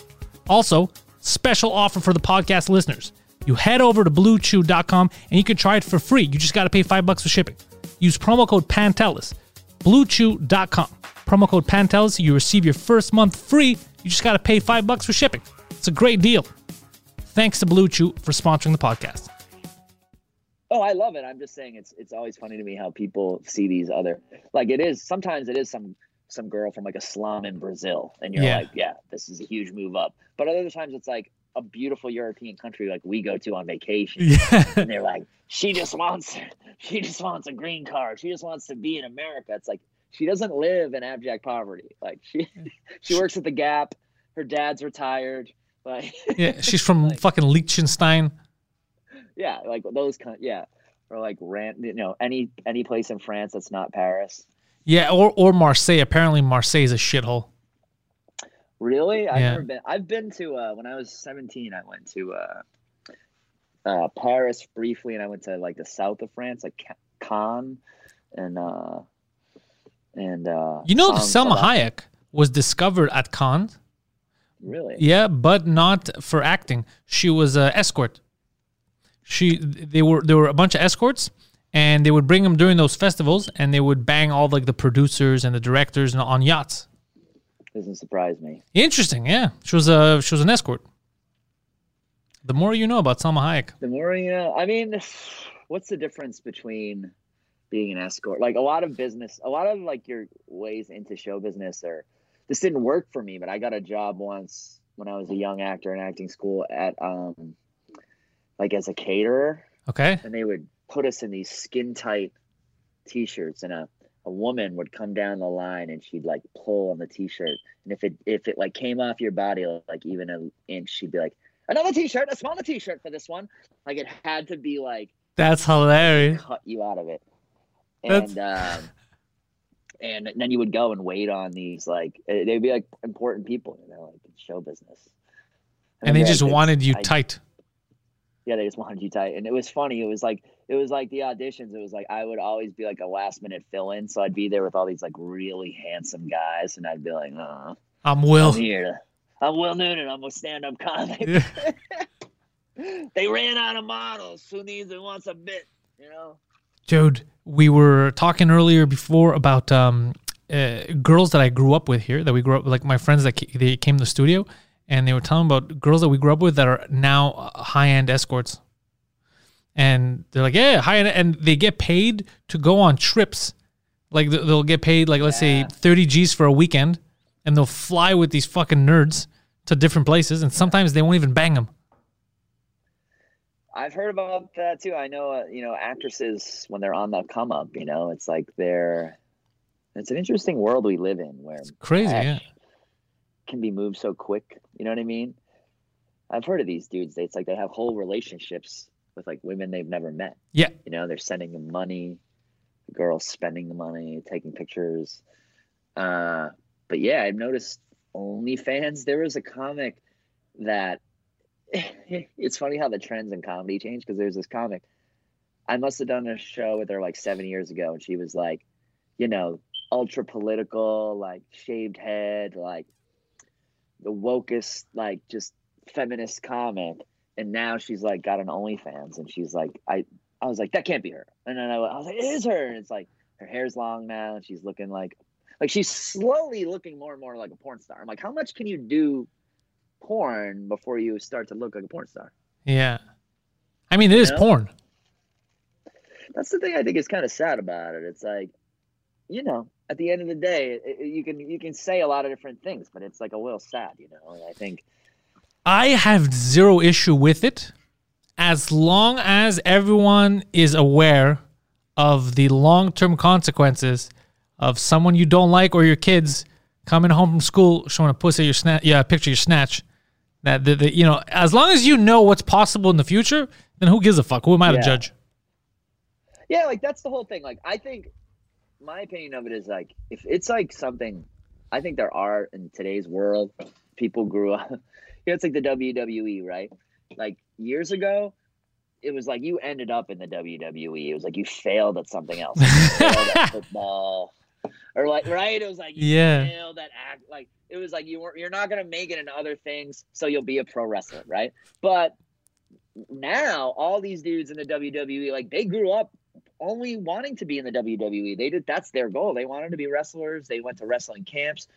Also, special offer for the podcast listeners. You head over to bluechew.com and you can try it for free. You just got to pay 5 bucks for shipping. Use promo code PANTELIS. bluechew.com. Promo code PANTELIS, you receive your first month free. You just got to pay 5 bucks for shipping. It's a great deal. Thanks to Blue Chew for sponsoring the podcast. Oh, I love it. I'm just saying it's it's always funny to me how people see these other like it is sometimes it is some some girl from like a slum in Brazil and you're Yeah. like, yeah, this is a huge move up. But other times it's like a beautiful European country like we go to on vacation. Yeah. *laughs* and they're like, she just wants she just wants a green card. She just wants to be in America. It's like she doesn't live in abject poverty. Like she *laughs* she works at the Gap. Her dad's retired. Like Yeah, *laughs* she's from fucking Liechtenstein. yeah, like those kind yeah. Or like rant you know, any any place in France that's not Paris. Yeah, or or Marseille. Apparently, Marseille is a shithole. Really? I've Yeah. never been I've been to uh when I was seventeen I went to uh uh Paris briefly and I went to like the south of France, like Ca- Cannes and uh and uh You know, Salma Hayek was discovered at Cannes, Really? Yeah, but not for acting. She was a escort. She they were there were a bunch of escorts, and they would bring them during those festivals, and they would bang all like the producers and the directors and on yachts. Doesn't surprise me. Interesting, yeah. She was a she was an escort. The more you know about Salma Hayek, The more you know. I mean, *sighs* what's the difference between being an escort? Like a lot of business, a lot of like your ways into show business or this didn't work for me, but I got a job once when I was a young actor in acting school at um like as a caterer. Okay, and they would put us in these skin tight t-shirts and a, a woman would come down the line and she'd like pull on the t-shirt. And if it if it like came off your body like even an inch she'd be like another t-shirt a smaller t-shirt for this one. Like it had to be like that's hilarious. cut you out of it. That's- and um and then you would go and wait on these like eh, they'd be like important people you know like in show business And they just like, wanted you I- tight. yeah, they just wanted you tight. And it was funny. It was like it was like the auditions. It was like I would always be like a last minute fill in. So I'd be there with all these like really handsome guys, and I'd be like, uh, I'm Will. I'm here to I'm Will Noonan, I'm a stand up comic. Yeah. *laughs* they ran out of models. Who needs and wants a bit, you know? Dude, we were talking earlier before about um, uh, girls that I grew up with here, that we grew up like my friends that ca- they came to the studio, and they were telling about girls that we grew up with that are now high end escorts, and they're like, yeah, high end, and they get paid to go on trips, like th- they'll get paid like let's say thirty G's for a weekend, and they'll fly with these fucking nerds to different places, and sometimes they won't even bang them. I've heard about that too. I know, uh, you know, actresses when they're on the come up, you know, it's like they're. It's an interesting world we live in where Crazy, yeah. can be moved so quick. You know what I mean? I've heard of these dudes. It's like they have whole relationships with like women they've never met. Yeah. You know, they're sending them money, the girl's spending the money, taking pictures. Uh, but yeah, I've noticed OnlyFans. There was a comic that *laughs* it's funny how the trends in comedy change because there's this comic. I must have done a show with her like seven years ago, and she was like, you know, ultra political, like shaved head, like the wokest, like just feminist comic. And now she's like got an OnlyFans, and she's like, I, I was like, that can't be her. And then I, I was like, it is her. And it's like her hair's long now, and she's looking like, like she's slowly looking more and more like a porn star. I'm like, how much can you do porn before you start to look like a porn star? Yeah. I mean, it is know? porn. That's the thing I think is kind of sad about it. It's like, you know, at the end of the day, it, you can you can say a lot of different things, but it's like a little sad, you know. And I think I have zero issue with it as long as everyone is aware of the long term consequences of someone you don't like or your kids coming home from school showing a pussy your snatch yeah, picture of your snatch. That the, the, you know, as long as you know what's possible in the future, then who gives a fuck? Who am I to judge? yeah, like that's the whole thing. Like I think my opinion of it is like if it's like something I think there are in today's world, people grew up *laughs* you know, it's like the WWE, right? Like years ago, it was like you ended up in the WWE. It was like you failed at something else. Like, *laughs* failed at football. Or like right? It was like you Yeah. that act like it was like you weren't you're not gonna make it in other things, so you'll be a pro wrestler, right? But now all these dudes in the WWE, like they grew up only wanting to be in the WWE. They did that's their goal. They wanted to be wrestlers. They went to wrestling camps.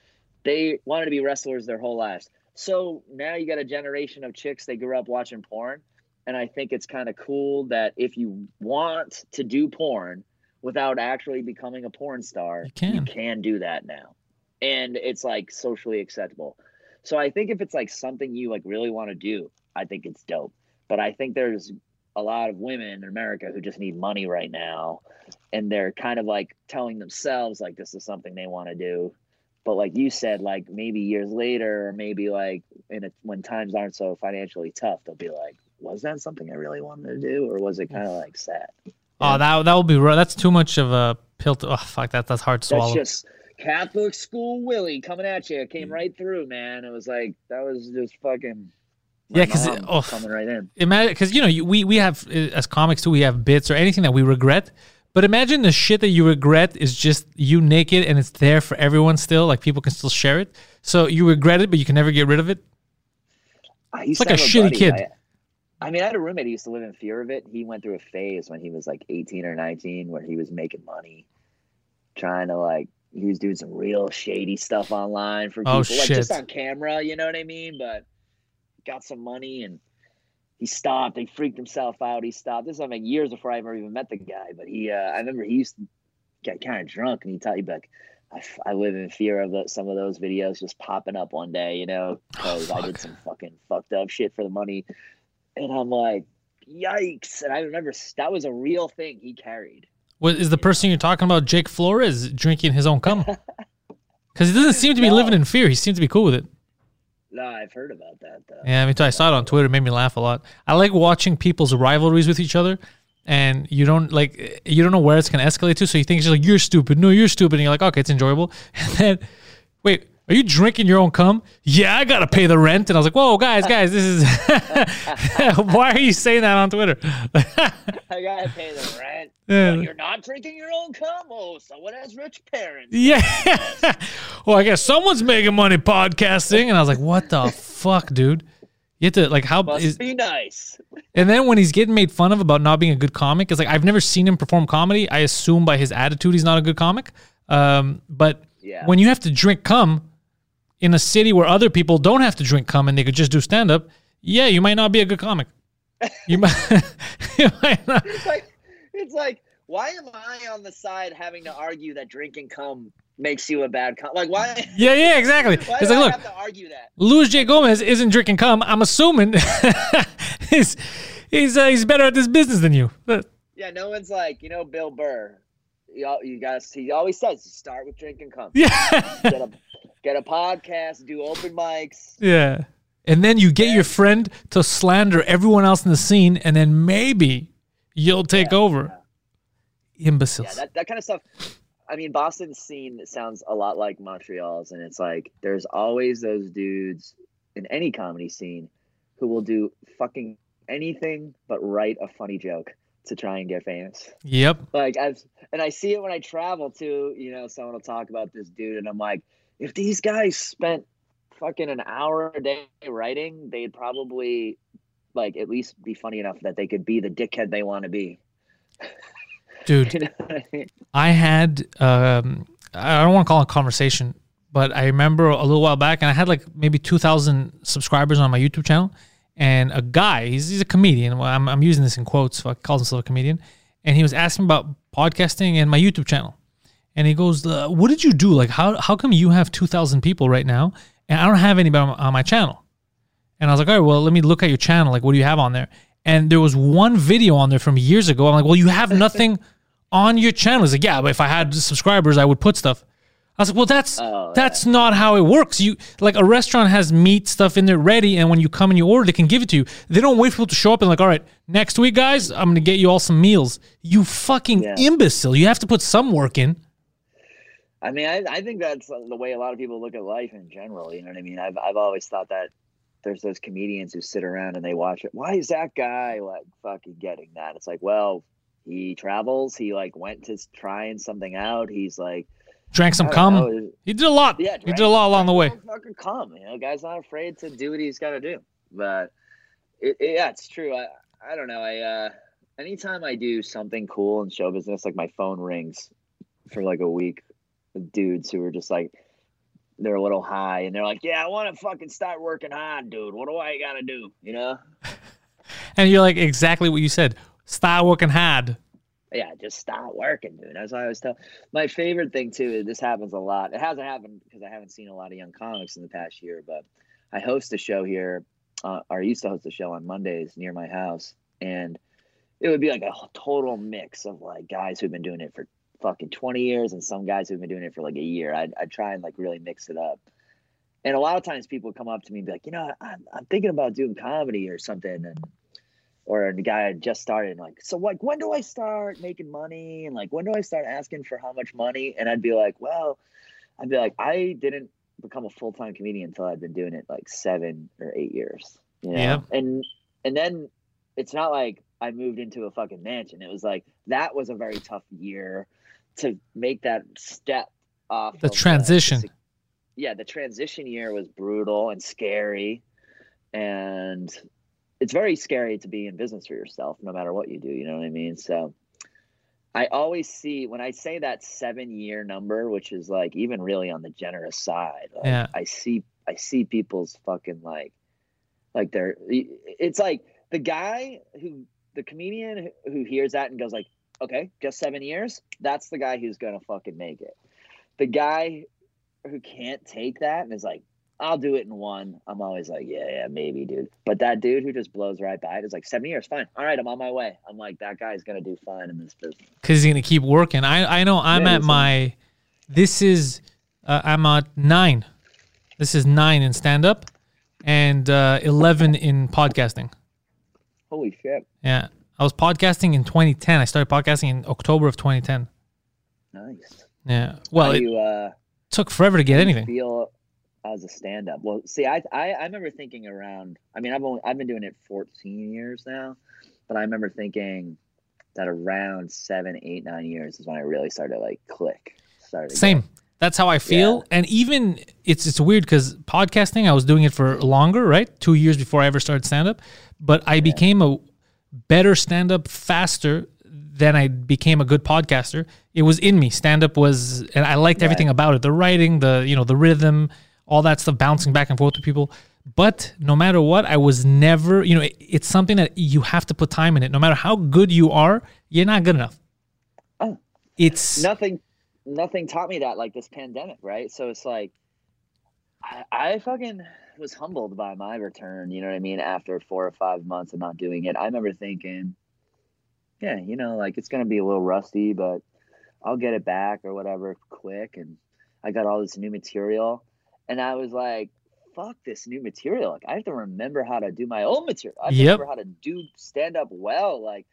They wanted to be wrestlers their whole lives. So now you got a generation of chicks they grew up watching porn. And I think it's kind of cool that if you want to do porn without actually becoming a porn star, You can. can do that now. And it's like socially acceptable. So I think if it's like something you like really want to do, I think it's dope. But I think there's a lot of women in America who just need money right now and they're kind of like telling themselves like this is something they want to do. But like you said, like maybe years later, or maybe like in a, when times aren't so financially tough, they'll be like, "Was that something I really wanted to do, or was it kind of like sad?" Oh, that that will be ru- that's too much of a pill to oh fuck that that's hard to swallow. That's just Catholic school Willie coming at you. Mm. Came right through, man. It was like that was just fucking. Yeah, 'cause it- oh. coming right in. imagine because you know you, we we have uh, as comics too we have bits or anything that we regret but imagine the shit that you regret is just you naked and it's there for everyone still like people can still share it so you regret it but you can never get rid of it I It's like a have shitty buddy, kid. I, I mean, I had a roommate who used to live in fear of it. He went through a phase when he was like 18 or 19 where he was making money, trying to like he was doing some real shady stuff online for people, Oh, like just on camera. You know what I mean? But got some money and he stopped. He freaked himself out. He stopped. This is like years before I ever even met the guy. But he, uh, I remember he used to get kind of drunk and he'd tell you like. "I live in fear of the, some of those videos just popping up one day, you know, because I did some fucking fucked up shit for the money. And I'm like, yikes. And I remember that was a real thing he carried. What is the person you're talking about? Jake Flores drinking his own cum? *laughs* Because he doesn't seem to be No. living in fear. He seems to be cool with it. No, I've heard about that though. Yeah, I mean, I saw it on Twitter. It made me laugh a lot. I like watching people's rivalries with each other, and you don't like you don't know where it's gonna escalate to. So you think it's like you're stupid. No, you're stupid. And you're like, okay, it's enjoyable. *laughs* And then, wait, are you drinking your own cum? Yeah, I gotta pay the rent. And I was like, whoa, guys, guys, this is. *laughs* Why are you saying that on Twitter? *laughs* I gotta pay the rent. *laughs* Yeah. But you're not drinking your own cum? Oh, someone has rich parents. Yeah. well, I guess someone's making money podcasting, and I was like, "What the fuck, dude?" You have to like how Must is, be nice. and then when he's getting made fun of about not being a good comic, it's like I've never seen him perform comedy. I assume by his attitude, he's not a good comic. Um, but Yeah. when you have to drink cum in a city where other people don't have to drink cum and they could just do stand up, yeah, you might not be a good comic. You might, *laughs* you might not. It's like, it's like, why am I on the side having to argue that drinking cum makes you a bad com? Like, why? Yeah, yeah, exactly. Why It's do like, I look, have to argue that? Luis J. Gomez isn't drinking cum. I'm assuming *laughs* he's he's uh, he's better at this business than you. Yeah, no one's like, you know, Bill Burr. You, you guys, he always says, start with drinking cum. yeah, Get a, get a podcast, do open mics. yeah. And then you get your friend to slander everyone else in the scene, and then maybe you'll take over. Imbeciles. Yeah, that, that kind of stuff. I mean, Boston's scene sounds a lot like Montreal's, and it's like there's always those dudes in any comedy scene who will do fucking anything but write a funny joke to try and get famous. yep. Like I've and I see it when I travel too. You know, someone will talk about this dude, and I'm like, if these guys spent fucking an hour a day writing, they'd probably like at least be funny enough that they could be the dickhead they want to be. Dude, *laughs* You know I mean? I had um I don't want to call it a conversation, but I remember a little while back and I had like maybe 2000 subscribers on my YouTube channel and a guy, he's, he's a comedian. Well, I'm, I'm using this in quotes, so he calls himself a comedian. And he was asking about podcasting and my YouTube channel. And he goes, uh, "What did you do? Like, how how come you have two thousand people right now, and I don't have anybody on, my channel?" And I was like, "All right, well, let me look at your channel. Like, what do you have on there?" And there was one video on there from years ago. I'm like, "Well, you have *laughs* nothing on your channel." He's like, "Yeah, but if I had subscribers, I would put stuff." I was like, "Well, that's Oh, that's not how it works. You like a restaurant has meat stuff in there ready, and when you come and you order, they can give it to you. They don't wait for people to show up and like, all right, next week, guys, I'm gonna get you all some meals. You fucking Yeah. imbecile! You have to put some work in." I mean, I, I think that's the way a lot of people look at life in general. You know what I mean? I've I've always thought that there's those comedians who sit around and they watch it. Why is that guy like fucking getting that? It's like, well, he travels. He like went to trying something out. He's like, Drank some cum. know, He did a lot. Yeah, he did a lot along the way. Fucking come, you know, guy's not afraid to do what he's got to do. But it, it- yeah, it's true. I I don't know. I uh, anytime I do something cool in show business, like my phone rings for like a week dudes who are just like they're a little high and they're like, yeah, I want to fucking start working hard, dude. What do I got to do? You know? *laughs* And you're like exactly what you said. Start working hard. yeah, just start working, dude. That's what I always tell. My favorite thing too, this happens a lot. It hasn't happened because I haven't seen a lot of young comics in the past year, but I host a show here, uh, or I used to host a show on Mondays near my house, and it would be like a total mix of like guys who've been doing it for fucking 20 years and some guys who've been doing it for like a year. I'd, I'd try and like really mix it up. And a lot of times people come up to me and be like, you know, I'm, I'm thinking about doing comedy or something. And or the guy had just started and like so like when do i start making money and like when do i start asking for how much money and i'd be like well i'd be like i didn't become a full-time comedian until i'd been doing it like seven or eight years you know Yep. and and then it's not like i moved into a fucking mansion it was like that was a very tough year to make that step off The of uh, transition. yeah the transition year was brutal and scary and it's very scary to be in business for yourself, no matter what you do. You know what I mean? So I always see when I say that seven year number, which is like even really on the generous side. Like, Yeah. I see I see people's fucking like like they're it's like the guy who the comedian who- who hears that and goes like, okay, just seven years. That's the guy who's gonna fucking make it. The guy who can't take that and is like, I'll do it in one. I'm always like, yeah, yeah, maybe, dude. But that dude who just blows right by it is like, seven years, fine. All right, I'm on my way. I'm like, that guy's gonna do fine in this business. because he's gonna keep working. I I know I'm Yeah, at my. This is uh, I'm at nine. This is nine in stand up, and uh, eleven in podcasting. Holy shit, Yeah, I was podcasting in 2010. I started podcasting in October of 2010. nice. Yeah. Well, How it you uh, took forever to get you anything. feel as a stand-up? Well, see, I, I I remember thinking around. I mean, I've only I've been doing it 14 years now, but I remember thinking that around seven, eight, nine years is when I really started to like click. Started to get- Same. That's how I feel. And even it's it's weird because podcasting, I was doing it for longer, right? Two years before I ever started stand up. But I became a better stand up faster than I became a good podcaster. It was in me. Stand up was, and I liked everything about it the writing, the, you know, the rhythm, all that stuff, bouncing back and forth with people. But no matter what, I was never, you know, it- it's something that you have to put time in it. No matter how good you are, you're not good enough. Oh. It's nothing nothing taught me that like this pandemic right so it's like I, I fucking was humbled by my return you know what i mean after four or five months of not doing it i remember thinking yeah you know like it's gonna be a little rusty but i'll get it back or whatever quick and i got all this new material and i was like fuck this new material like i have to remember how to do my old material i have to Yep. remember how to do stand up well like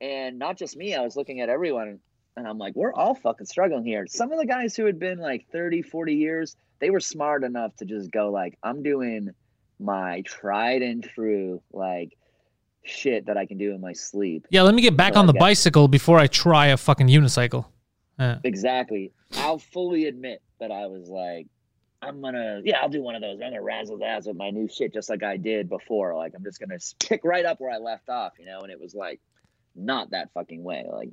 and not just me i was looking at everyone and i'm like we're all fucking struggling here. Some of the guys who had been like 30 40 years they were smart enough to just go like i'm doing my tried and true like shit that i can do in my sleep. Yeah, let me get back So on I the bicycle before I try a fucking unicycle. Yeah. exactly. I'll fully admit that i was like i'm gonna yeah i'll do one of those. I'm gonna razzle dazzle with my new shit just like i did before. Like i'm just gonna pick right up where i left off you know? And it was like not that fucking way like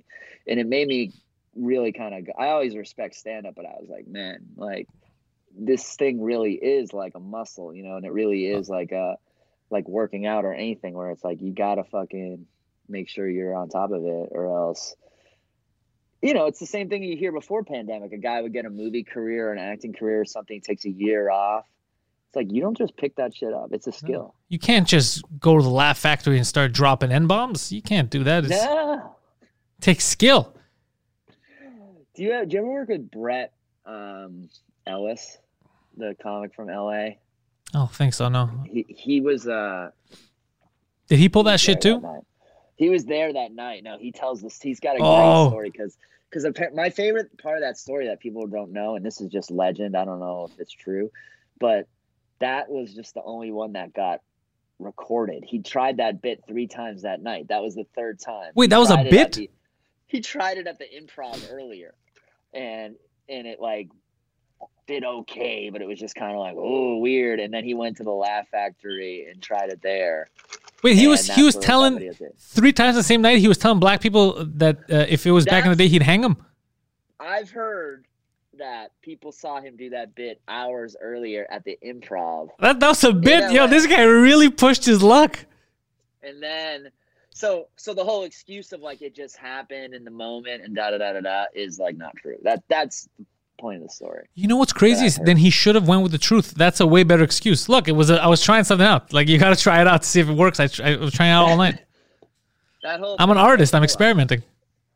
and it made me really kind of i always respect stand up but i was like man like this thing really is like a muscle you know and it really is like a like working out or anything where it's like you gotta fucking make sure you're on top of it or else you know it's the same thing you hear before pandemic. A guy would get a movie career an acting career something takes a year off it's like you don't just pick that shit up it's a skill You can't just go to the Laugh Factory and start dropping N bombs. You can't do that. It's, no takes skill. do you, have, do you ever work with brett um, ellis the comic from la Oh, think so. No. he, he was uh Did he pull that shit too? night. He was there that night. No, he tells this. He's got a Oh. great story because because my favorite part of that story that people don't know, and this is just legend. I don't know if it's true, but that was just the only one that got recorded. He tried that bit three times that night. That was the third time. Wait, that was a tried it at bit? the- he tried it at the improv earlier, and and it like did okay, but it was just kind of like oh weird. And then he went to the Laugh Factory and tried it there. Wait, he was he was telling somebody is it. three times the same night. He was telling black people that uh, if it was back in the day, he'd hang them. I've heard that people saw him do that bit hours earlier at the improv. That, that was a bit. Yo, this guy really pushed his luck. And then so so the whole excuse of like it just happened in the moment and da da da da da is like not true. That that's the point of the story. You know what's crazy? Is. Then he should have went with the truth. That's a way better excuse. Look, it was a, I was trying something out. Like you got to *laughs* try it out to see if it works. I, I was trying it out all night. That whole I'm an artist. I'm experimenting.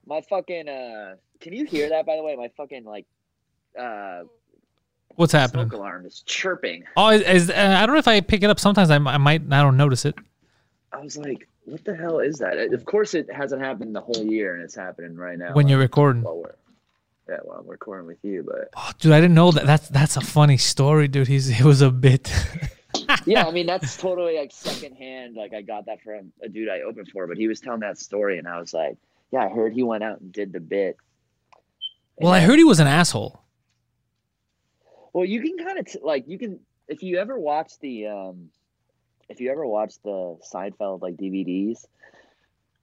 My fucking uh can you hear that by the way? My fucking like uh What's happening? smoke alarm is chirping. Oh, is, is uh, I don't know if I pick it up. Sometimes I might. I don't notice it. I was like, what the hell is that? Of course it hasn't happened the whole year and it's happening right now. When you're recording. while we're yeah, while I'm recording with you, but Oh, dude, I didn't know that. That's that's a funny story, dude. He's it was a bit. *laughs* yeah, I mean that's totally like secondhand. Like I got that from a dude I opened for, but he was telling that story, and I was like, yeah, I heard he went out and did the bit. And well, I heard he was an asshole. Well, you can kind of t- like you can if you ever watch the um, if you ever watch the Seinfeld like DVDs,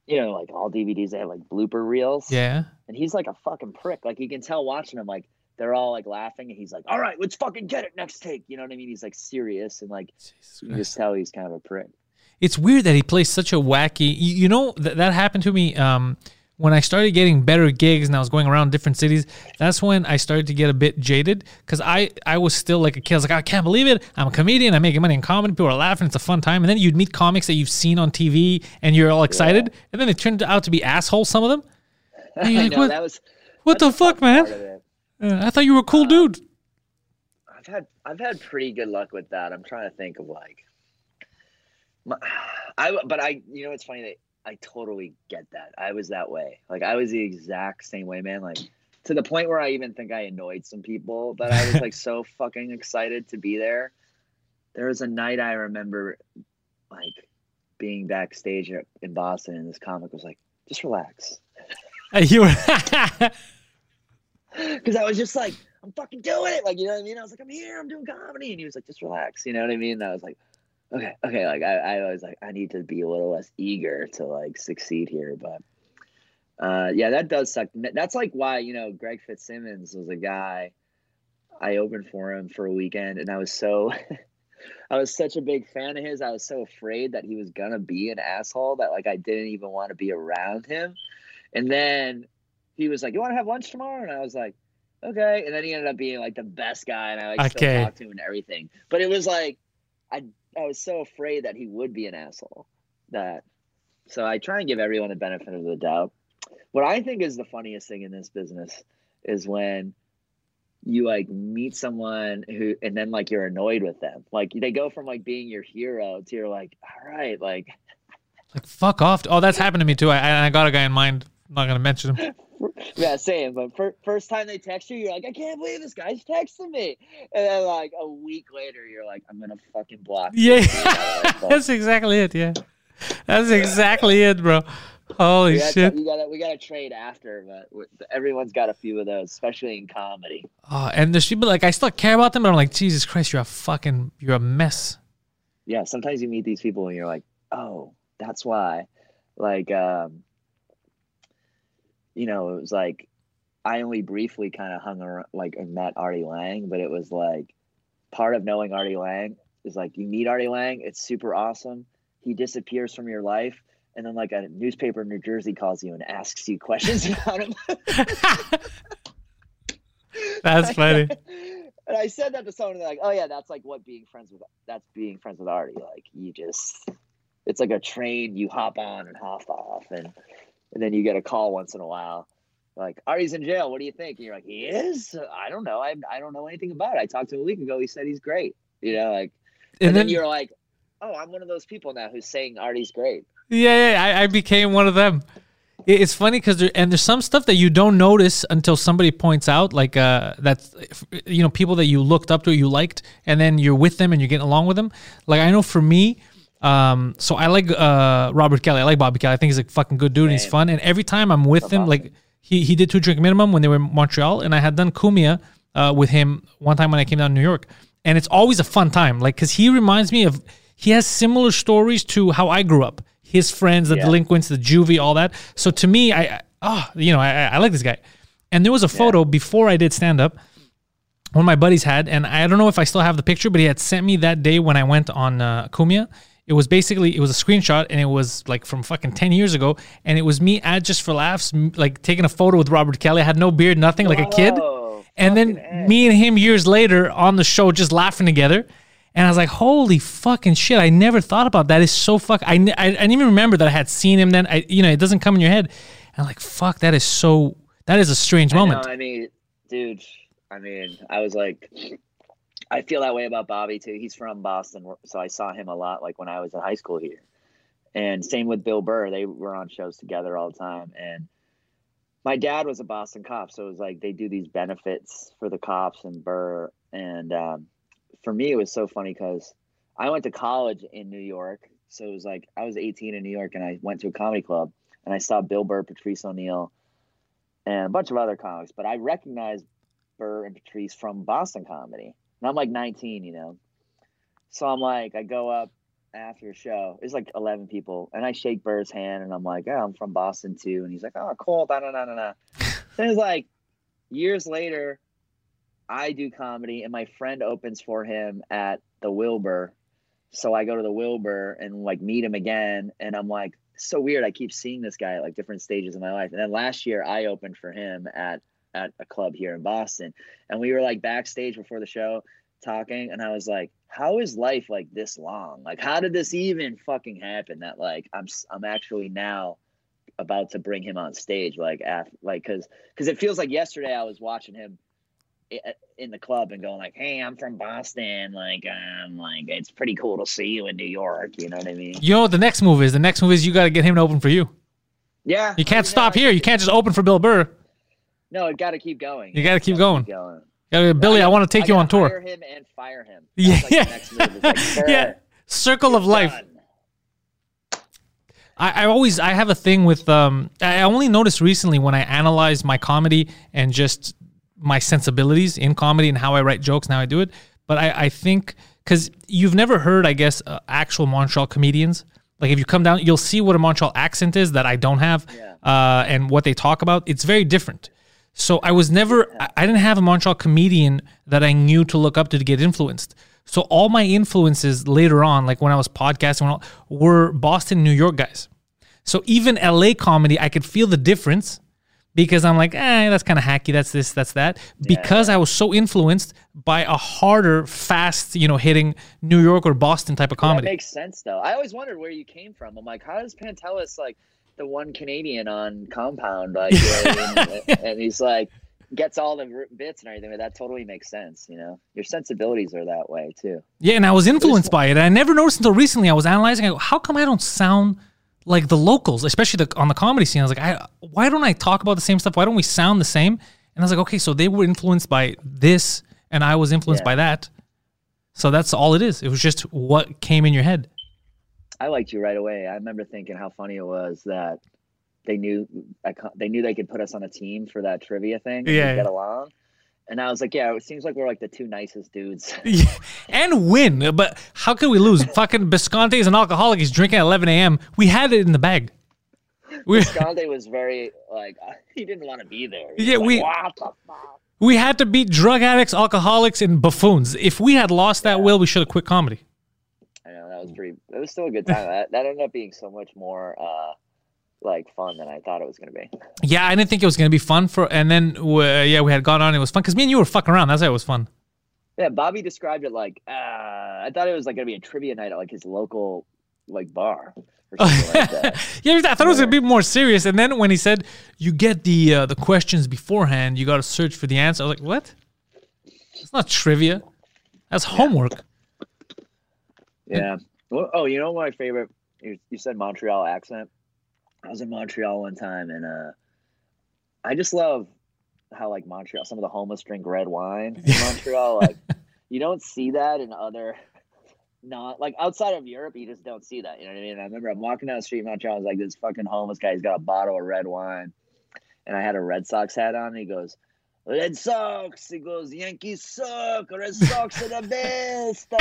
you know, like all DVDs they have like blooper reels. Yeah. And he's like a fucking prick. Like you can tell watching him, like they're all like laughing, and he's like, "All right, let's fucking get it next take." You know what I mean? He's like serious, and like you just tell he's kind of a prick. It's weird that he plays such a wacky. You, you know that that happened to me um, when I started getting better gigs and I was going around different cities. That's when I started to get a bit jaded because I I was still like a kid. I was like, I can't believe it. I'm a comedian. I'm making money in comedy. People are laughing. It's a fun time. And then you'd meet comics that you've seen on TV and you're all excited. And then it turned out to be assholes. Some of them. *laughs* And you're like, know what, that was what the fuck, man? part of it. Uh, I thought you were a cool dude. I've had I've had pretty good luck with that. I'm trying to think of like, my, *sighs* I but I you know it's funny that I totally get that. I was that way. Like I was the exact same way, man. Like to the point where I even think I annoyed some people, but I was like *laughs* so fucking excited to be there. There was a night I remember, like being backstage in Boston, and this comic was like, "Just relax," you were *laughs* because I was just like, "I'm fucking doing it," like you know what I mean. I was like, "I'm here, I'm doing comedy," and he was like, "Just relax," you know what I mean. And I was like, "Okay, okay," like I, I was like, I need to be a little less eager to like succeed here, but. Uh, yeah, that does suck. That's like why you know Greg Fitzsimmons was a guy. I opened for him for a weekend, and I was so, *laughs* I was such a big fan of his. I was so afraid that he was gonna be an asshole that like I didn't even want to be around him. And then he was like, "You want to have lunch tomorrow?" And I was like, "Okay." And then he ended up being like the best guy, and I like still Okay. talk to him and everything. But it was like, I I was so afraid that he would be an asshole that. So I try and give everyone the benefit of the doubt. What I think is the funniest thing in this business is when you like meet someone who and then like you're annoyed with them. Like they go from like being your hero to you're like, all right, like like, fuck off. Oh, that's happened to me too. I, I got a guy in mind. I'm not gonna mention him. *laughs* *laughs* yeah, same. But fir- first time they text you, you're like, I can't believe this guy's texting me. And then like a week later, you're like, I'm gonna fucking block. Yeah, *laughs* that's exactly it. Yeah, that's exactly it, bro. Holy We gotta, shit. we gotta we gotta trade after, but everyone's got a few of those, especially in comedy. Oh, and there's people like I still care about them, but I'm like, Jesus Christ, you're a fucking, you're a mess. yeah sometimes you meet these people and you're like oh that's why like um you know it was like i only briefly kind of hung around like and met artie lange but it was like part of knowing artie lange is like you meet artie lange it's super awesome he disappears from your life and then like a newspaper in new jersey calls you and asks you questions *laughs* about him *laughs* That's funny. and I said that to someone, and they're like, "Oh yeah, that's like what being friends with that's being friends with Artie. Like you just, it's like a train you hop on and hop off, and and then you get a call once in a while, like Artie's in jail. What do you think? And you're like, he is. I don't know. I I don't know anything about it. I talked to him a week ago. He said he's great. You know, like, and, And then, then, you're like, oh, I'm one of those people now who's saying Artie's great. yeah, yeah, I, I became one of them. It's funny because there and there's some stuff that you don't notice until somebody points out, like uh, that's you know people that you looked up to, you liked, and then you're with them and you're getting along with them. Like I know for me, um, so I like uh, Robert Kelly. I like Bobby Kelly. I think he's a fucking good dude. and He's fun, and every time I'm with him, like he he did two drink minimum when they were in Montreal, and I had done Cumia uh, with him one time when I came down to New York, and it's always a fun time. Like because he reminds me of he has similar stories to how I grew up. His friends, the Yeah. delinquents, the juvie, all that. So to me, I, I oh, you know, I, I like this guy. And there was a photo before I did stand up one of my buddies had, and I don't know if I still have the picture, but he had sent me that day when I went on uh, Cumia. It was basically it was a screenshot, and it was like from fucking ten years ago, and it was me at just for laughs, like taking a photo with Robert Kelly. I had no beard, nothing, like a kid, Whoa, and then me and him years later on the show just laughing together. And I was like, "Holy fucking shit! I never thought about that. Is so fuck. I, I I didn't even remember that I had seen him then. I you know it doesn't come in your head. And I'm like, fuck, that is so. That is a strange moment. No, I mean, dude. I mean, I was like, I feel that way about Bobby too. He's from Boston, so I saw him a lot, like when I was in high school here. And same with Bill Burr. They were on shows together all the time. And my dad was a Boston cop, so it was like they do these benefits for the cops and Burr. And um, for me, it was so funny because I went to college in New York, so it was like I was 18 in New York, and I went to a comedy club, and I saw Bill Burr, Patrice O'Neal, and a bunch of other comics. But I recognized Burr and Patrice from Boston comedy, and I'm like 19, you know. So I'm like, I go up after a show. It's like eleven people, and I shake Burr's hand, and I'm like, "Oh, I'm from Boston too," and he's like, "Oh, cool." Da da da da da. *laughs* Then it's like years later, I do comedy, and my friend opens for him at the Wilbur. So I go to the Wilbur and like meet him again, and I'm like, so weird. I keep seeing this guy at like different stages of my life. And then last year, I opened for him at at a club here in Boston, and we were like backstage before the show talking, and I was like, how is life like this long? Like, how did this even fucking happen? That like I'm I'm actually now about to bring him on stage, like after like because because it feels like yesterday I was watching him in the club and going like, "Hey, I'm from Boston. Like, um, like it's pretty cool to see you in New York." You know what I mean? You know what the next move is? The next move is you got to get him to open for you. Yeah. You can't stop here. You can't just open for Bill Burr. No, it got to keep going. You got to keep going. Keep going. Gotta, Billy, I, I want to take I you on tour. Fire him and fire him. *laughs* That's yeah, like *laughs* yeah. Like, yeah. Circle of life. Done. I, I, always I have a thing with um I only noticed recently when I analyzed my comedy and just my sensibilities in comedy and how I write jokes now I do it. But I, I think because you've never heard, I guess, uh, actual Montreal comedians. Like if you come down, you'll see what a Montreal accent is that I don't have, yeah. uh, and what they talk about. It's very different. So I was never. I, I didn't have a Montreal comedian that I knew to look up to to get influenced. So all my influences later on, like when I was podcasting, were Boston, New York guys. So even LA comedy, I could feel the difference because I'm like, eh, that's kind of hacky. That's this, that's that. Yeah. Because I was so influenced by a harder, fast, you know, hitting New York or Boston type of comedy. that makes sense, though. I always wondered where you came from. I'm like, how does Pantelis like the one Canadian on Compound, like, *laughs* and, and he's like gets all the bits and everything, but that totally makes sense. You know, your sensibilities are that way too. Yeah, and I was influenced by it. I never noticed until recently. I was analyzing. I go, how come I don't sound like the locals, especially the, on the comedy scene. I was like, I, why don't I talk about the same stuff? Why don't we sound the same? And I was like, okay, so they were influenced by this, and I was influenced yeah. by that. So that's all it is. It was just what came in your head. I liked you right away. I remember thinking how funny it was that they knew they knew they could put us on a team for that trivia thing. Yeah, get along. And I was like, yeah, it seems like we're like the two nicest dudes. *laughs* yeah, and win. But how could we lose? Fucking Bisconte is an alcoholic. He's drinking at 11 a.m. We had it in the bag. We, *laughs* Bisconte was very, like, *laughs* he didn't want to be there. He yeah, we. Like, we had to beat drug addicts, alcoholics, and buffoons. If we had lost that yeah. will, we should have quit comedy. That was pretty. It was still a good *laughs* time. that, that ended up being so much more uh, like fun than I thought it was going to be. Yeah, I didn't think it was going to be fun for, and then uh, yeah, we had gone on. It was fun because me and you were fucking around. That's why it was fun. Yeah, Bobby described it like uh, I thought it was like going to be a trivia night at like his local like bar. like *laughs* yeah, I thought it was gonna be more serious. And then when he said you get the uh, the questions beforehand, you got to search for the answer. I was like, what? It's not trivia. That's yeah. homework. Yeah. Well, oh, you know my favorite? You, you said Montreal accent. I was in Montreal one time, and uh, I just love how like Montreal, some of the homeless drink red wine in *laughs* Montreal. like you don't see that in other not like outside of Europe, you just don't see that. You know what I mean? I remember I'm walking down the street in Montreal. I was like, this fucking homeless guy. He's got a bottle of red wine, and I had a Red Sox hat on. And he goes, "Red Sox." He goes, "Yankees suck. Red Sox are the best."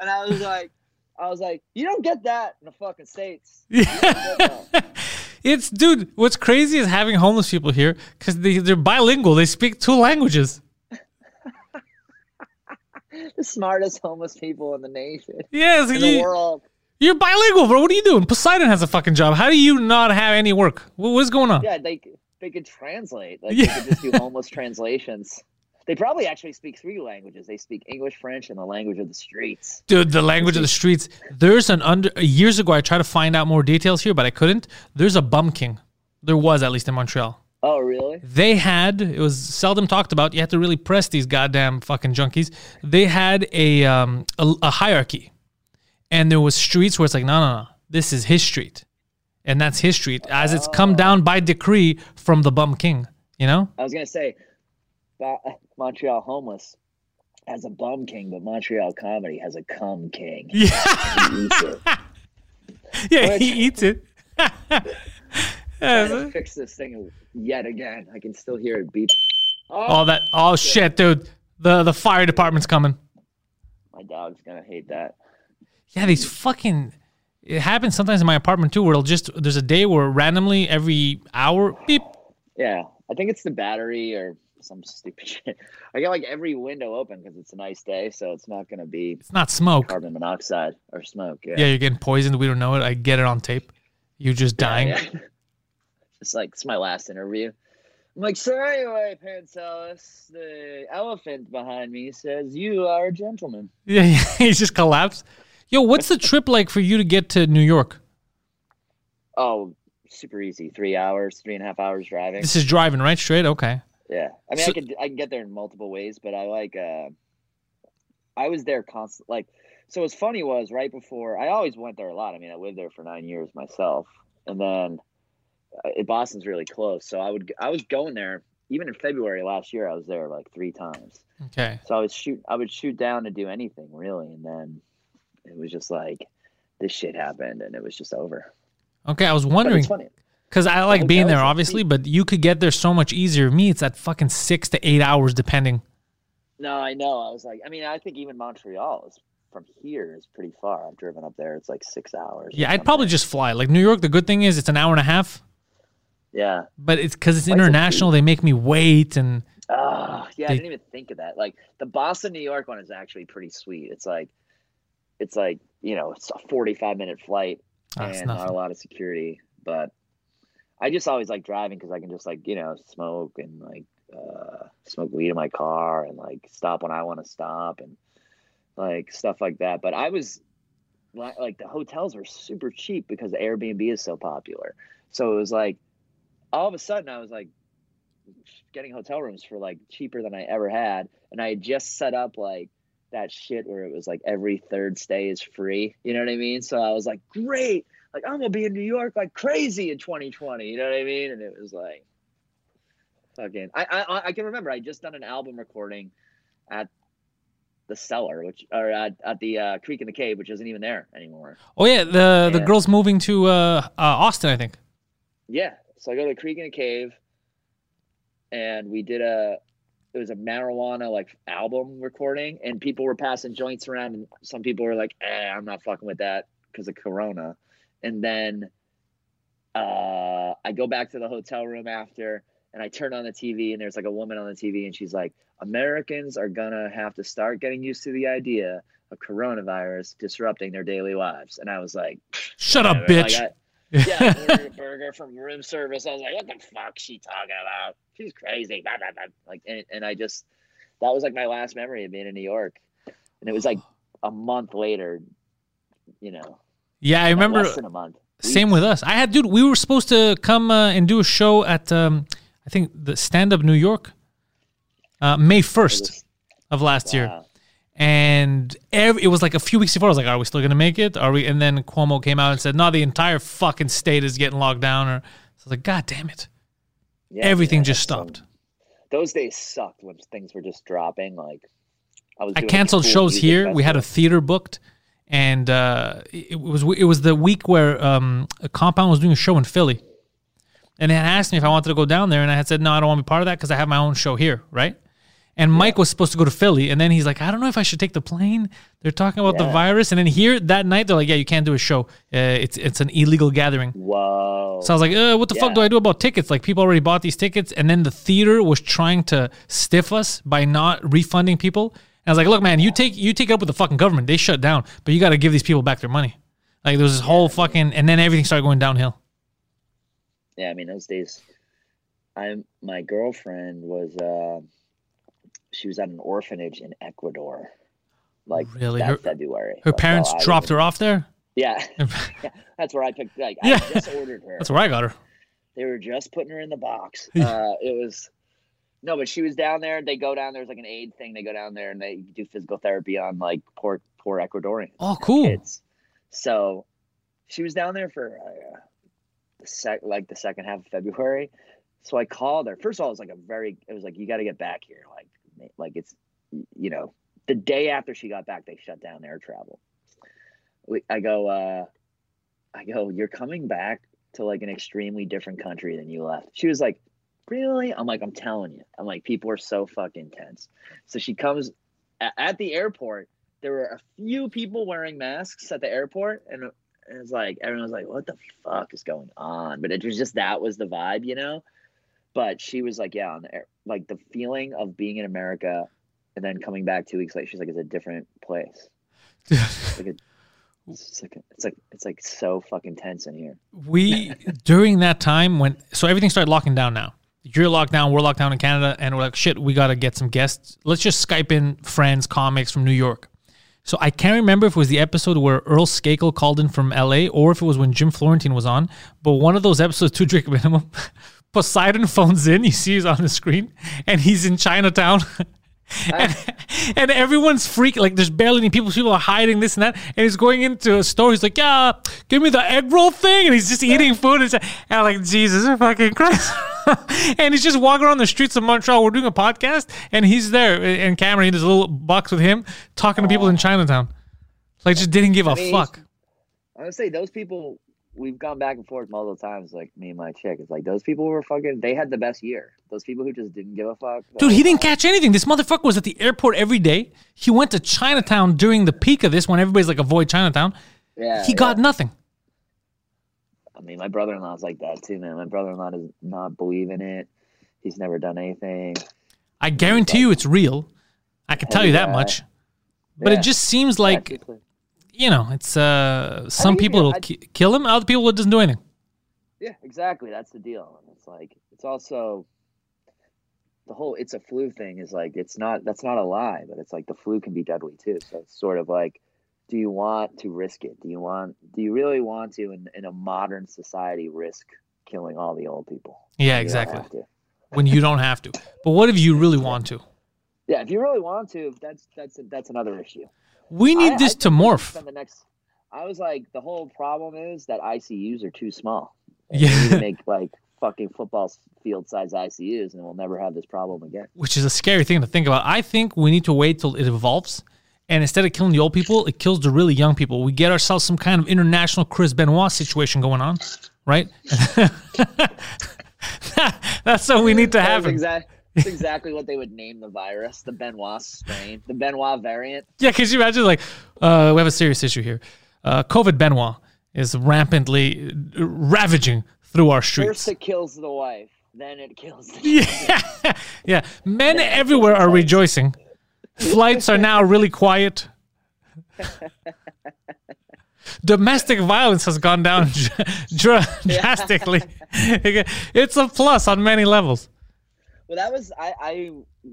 and I was like, I was like, you don't get that in the fucking states. Yeah. *laughs* it's dude. What's crazy is having homeless people here because they they're bilingual. They speak two languages. *laughs* the smartest homeless people in the nation. Yes, in you, the world. You're bilingual, bro. What are you doing? Poseidon has a fucking job. How do you not have any work? What, what's going on? Yeah, they they could translate. Like yeah. they could just do *laughs* homeless translations. They probably actually speak three languages. They speak English, French, and the language of the streets. Dude, the language of the streets. There's an under years ago. I tried to find out more details here, but I couldn't. There's a bum king. There was at least in Montreal. Oh, really? They had it was seldom talked about. You had to really press these goddamn fucking junkies. They had a um a, a hierarchy, and there was streets where it's like, no, no, no, this is his street, and that's his street as it's come down by decree from the bum king. You know? I was gonna say *laughs* Montreal homeless has a bum king, but Montreal comedy has a cum king. Yeah, he eats it. *laughs* yeah, Which, he eats it. *laughs* fix this thing yet again. I can still hear it beeping. Oh, that! Oh shit, dude! The the fire department's coming. My dog's gonna hate that. Yeah, these fucking. It happens sometimes in my apartment too, where it'll just there's a day where randomly every hour beep. Yeah, I think it's the battery or some stupid *laughs* shit. I got like every window open because it's a nice day, so it's not gonna be It's not smoke. carbon monoxide or smoke. Yeah, Yeah, you're getting poisoned. We don't know it. I get it on tape. You just dying. yeah. *laughs* It's like it's my last interview. I'm like, so anyway, Pantelis, the elephant behind me says you are a gentleman. *laughs* Yeah, yeah. He's just collapsed. Yo, what's the trip like for you to get to New York? Oh, super easy. Three hours, three and a half hours driving. This is driving, right? Straight? Okay. Yeah, I mean, So- I could I can get there in multiple ways, but I like. uh I was there constant. Like, so what's funny was right before I always went there a lot. I mean, I lived there for nine years myself, and then uh, Boston's really close, so I would I was going there even in February last year. I was there like three times. Okay. So I was shoot I would shoot down to do anything really, and then it was just like this shit happened, and it was just over. Okay. I was wondering funny. Because I like oh, being there, obviously, but you could get there so much easier. Me, it's at fucking six to eight hours, depending. No, I know. I was like, I mean, I think even Montreal is from here is pretty far. I've driven up there. It's like six hours. Yeah, I'd probably just fly. Like New York, the good thing is it's an hour and a half, Yeah. but it's because it's international. They make me wait, and Oh, yeah. They- I didn't even think of that. Like the Boston, New York one is actually pretty sweet. It's like, it's like you know, it's a forty-five minute flight ah, That's and not a lot of security. But I just always like driving because I can just like you know smoke and like uh, smoke weed in my car and like stop when I want to stop and like stuff like that. But I was li- like the hotels were super cheap because Airbnb is so popular. So it was like all of a sudden I was like getting hotel rooms for like cheaper than I ever had, and I had just set up like that shit where it was like every third stay is free. You know what I mean? So I was like, great, like I'm gonna be in New York like crazy in 2020. You know what I mean? And it was like, fucking. I I I can remember I just done an album recording at the cellar, which or at, at the uh, Creek and the Cave, which isn't even there anymore. oh yeah, the the girl's moving to uh, uh, Austin, I think. Yeah. So I go to the creek and the cave and we did a it was a marijuana like album recording and people were passing joints around and some people were like, eh, I'm not fucking with that because of Corona. And then uh I go back to the hotel room after and I turn on the TV and there's like a woman on the TV and she's like, Americans are gonna have to start getting used to the idea of coronavirus disrupting their daily lives. And I was like, Shut up, whatever. Like, bitch. I- yeah, I ordered a burger from room service. I was like, what the fuck she talking about? She's crazy. Blah, blah, blah. Like, and, and I just, that was like my last memory of being in New York. And it was like a month later, you know. Yeah, I remember. Less than a month. Same with us. I had, dude. We were supposed to come uh, and do a show at, um, I think, the Stand Up New York, uh, May first of last year, and every, it was like a few weeks before. I was like, "Are we still gonna make it? Are we?" And then Cuomo came out and said, "No, the entire fucking state is getting locked down." Or so I was like, "God damn it!" Yeah, Everything yeah, just that's some- stopped. those days sucked when things were just dropping. Like, I was. I canceled cool shows here. We had a theater booked, and uh, it was it was the week where um, a compound was doing a show in Philly, and they had asked me if I wanted to go down there, and I had said no, I don't want to be part of that because I have my own show here, right? And Mike was supposed to go to Philly, and then he's like, I don't know if I should take the plane. They're talking about the virus, and then here that night they're like, Yeah, you can't do a show. Uh, it's it's an illegal gathering. Wow. So I was like, uh, what the fuck do I do about tickets? Like people already bought these tickets, and then the theater was trying to stiff us by not refunding people. And I was like, look, man, you take you take it up with the fucking government. They shut down, but you got to give these people back their money. Like there was this whole fucking, and then everything started going downhill. yeah, I mean those days. I'm my girlfriend was. uh She was at an orphanage in Ecuador, like Really? that Her- February. Her like, parents I was dropped her off there. Yeah, *laughs* *laughs* yeah, that's where I picked. Like, Yeah. I just ordered her. That's where I got her. They were just putting her in the box. Uh, it was no, but she was down there. They go down. There's like an aid thing. They go down there and they do physical therapy on like poor poor Ecuadorians. Oh, cool. Kids. So she was down there for uh, the sec like the second half of February. So I called her. First of all, it was like a very. It was like you got to get back here. Like like it's you know the day after she got back, they shut down air travel. We, I go. uh I go. You're coming back to like an extremely different country than you left. She was like, Really? I'm like, I'm telling you. I'm like, people are so fucking tense. So she comes a- at the airport. there were a few people wearing masks at the airport, and it was like everyone was like, "What the fuck is going on?" But it was just that was the vibe, you know. But she was like, "Yeah, on the air, like the feeling of being in America, and then coming back two weeks later, she's like, it's a different place. *laughs* It's like, a, it's like it's like it's like so fucking tense in here. we during that time when so everything started locking down now you're locked down we're locked down in canada and we're like shit we gotta get some guests. Let's just skype in friends comics from new york. So i can't remember if it was the episode where earl skakel called in from la or if it was when jim florentine was on but one of those episodes two drink minimum *laughs* poseidon phones in you see he's on the screen and he's in chinatown *laughs* *laughs* and, and everyone's freaking like there's barely any people people are hiding this and that and he's going into a store he's like yeah give me the egg roll thing and he's just eating food and, and I'm like jesus fucking christ *laughs* and he's just walking around the streets of montreal we're doing a podcast and he's there and cameron there's a little box with him talking to people in chinatown. Like just didn't give a I mean, fuck. I would say those people we've gone back and forth multiple times, like me and my chick. It's like those people were fucking they had the best year. Those people who just didn't give a fuck. Dude, he didn't catch anything. This motherfucker was at the airport every day. He went to Chinatown during the peak of this when everybody's like, avoid Chinatown. Yeah, He got nothing. I mean, my brother in law's like that too, man. My brother in law does not believe in it. He's never done anything. I guarantee you it's real. I can tell you that Yeah. much. But Yeah. it just seems like. You know, it's uh some people it'll ki- kill him, other people it doesn't do anything. Yeah, exactly. That's the deal. And it's like it's also the whole it's a flu thing is like it's not that's not a lie, but it's like the flu can be deadly too. So it's sort of like do you want to risk it? Do you want do you really want to in, in a modern society risk killing all the old people? Yeah, You exactly. When you don't have to. But what if you really want to? Yeah, if you really want to, that's that's that's another issue. We need I- this I to think we should morph. the next I was like the whole problem is that ICUs are too small. And Yeah. We to make like fucking football field size ICUs and we'll never have this problem again. Which is a scary thing to think about. I think we need to wait till it evolves. And instead of killing the old people, it kills the really young people. We get ourselves some kind of international Chris Benoit situation going on, right? *laughs* That's what we need to That's happen. exact- That's exactly what they would name the virus, the Benoit strain, the Benoit variant. Yeah, could you imagine? Like, uh, we have a serious issue here. Uh, COVID Benoit is rampantly ravaging through our streets. First it kills the wife, then it kills the Yeah, *laughs* yeah. Men everywhere are rejoicing. Flights are now really quiet. *laughs* Domestic violence has gone down *laughs* dr- drastically. It's a plus on many levels. Well, that was I, I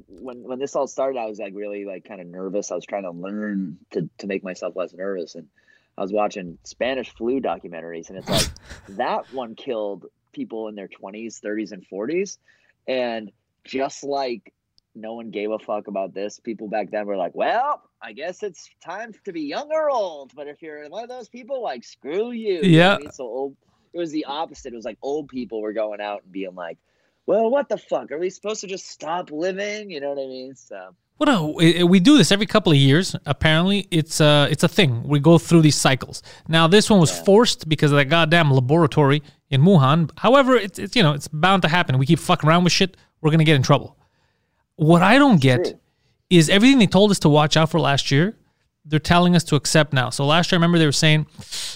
when when this all started, I was like really like kind of nervous. I was trying to learn to to make myself less nervous, and I was watching Spanish flu documentaries, and it's like *laughs* that one killed people in their twenties, thirties, and forties, and just like no one gave a fuck about this, people back then were like, well. I guess it's time to be young or old, but if you're one of those people, like screw you. You know I Yeah. mean? So old. It was the opposite. It was like old people were going out and being like, well, what the fuck? Are we supposed to just stop living? You know what I mean? So What a, we do this every couple of years. Apparently, it's a it's a thing. We go through these cycles. Now, this one was forced because of that goddamn laboratory in Wuhan. However, it's, it's you know it's bound to happen. We keep fucking around with shit. We're gonna get in trouble. What I don't get true. is everything they told us to watch out for last year. They're telling us to accept now. So last year, I remember they were saying,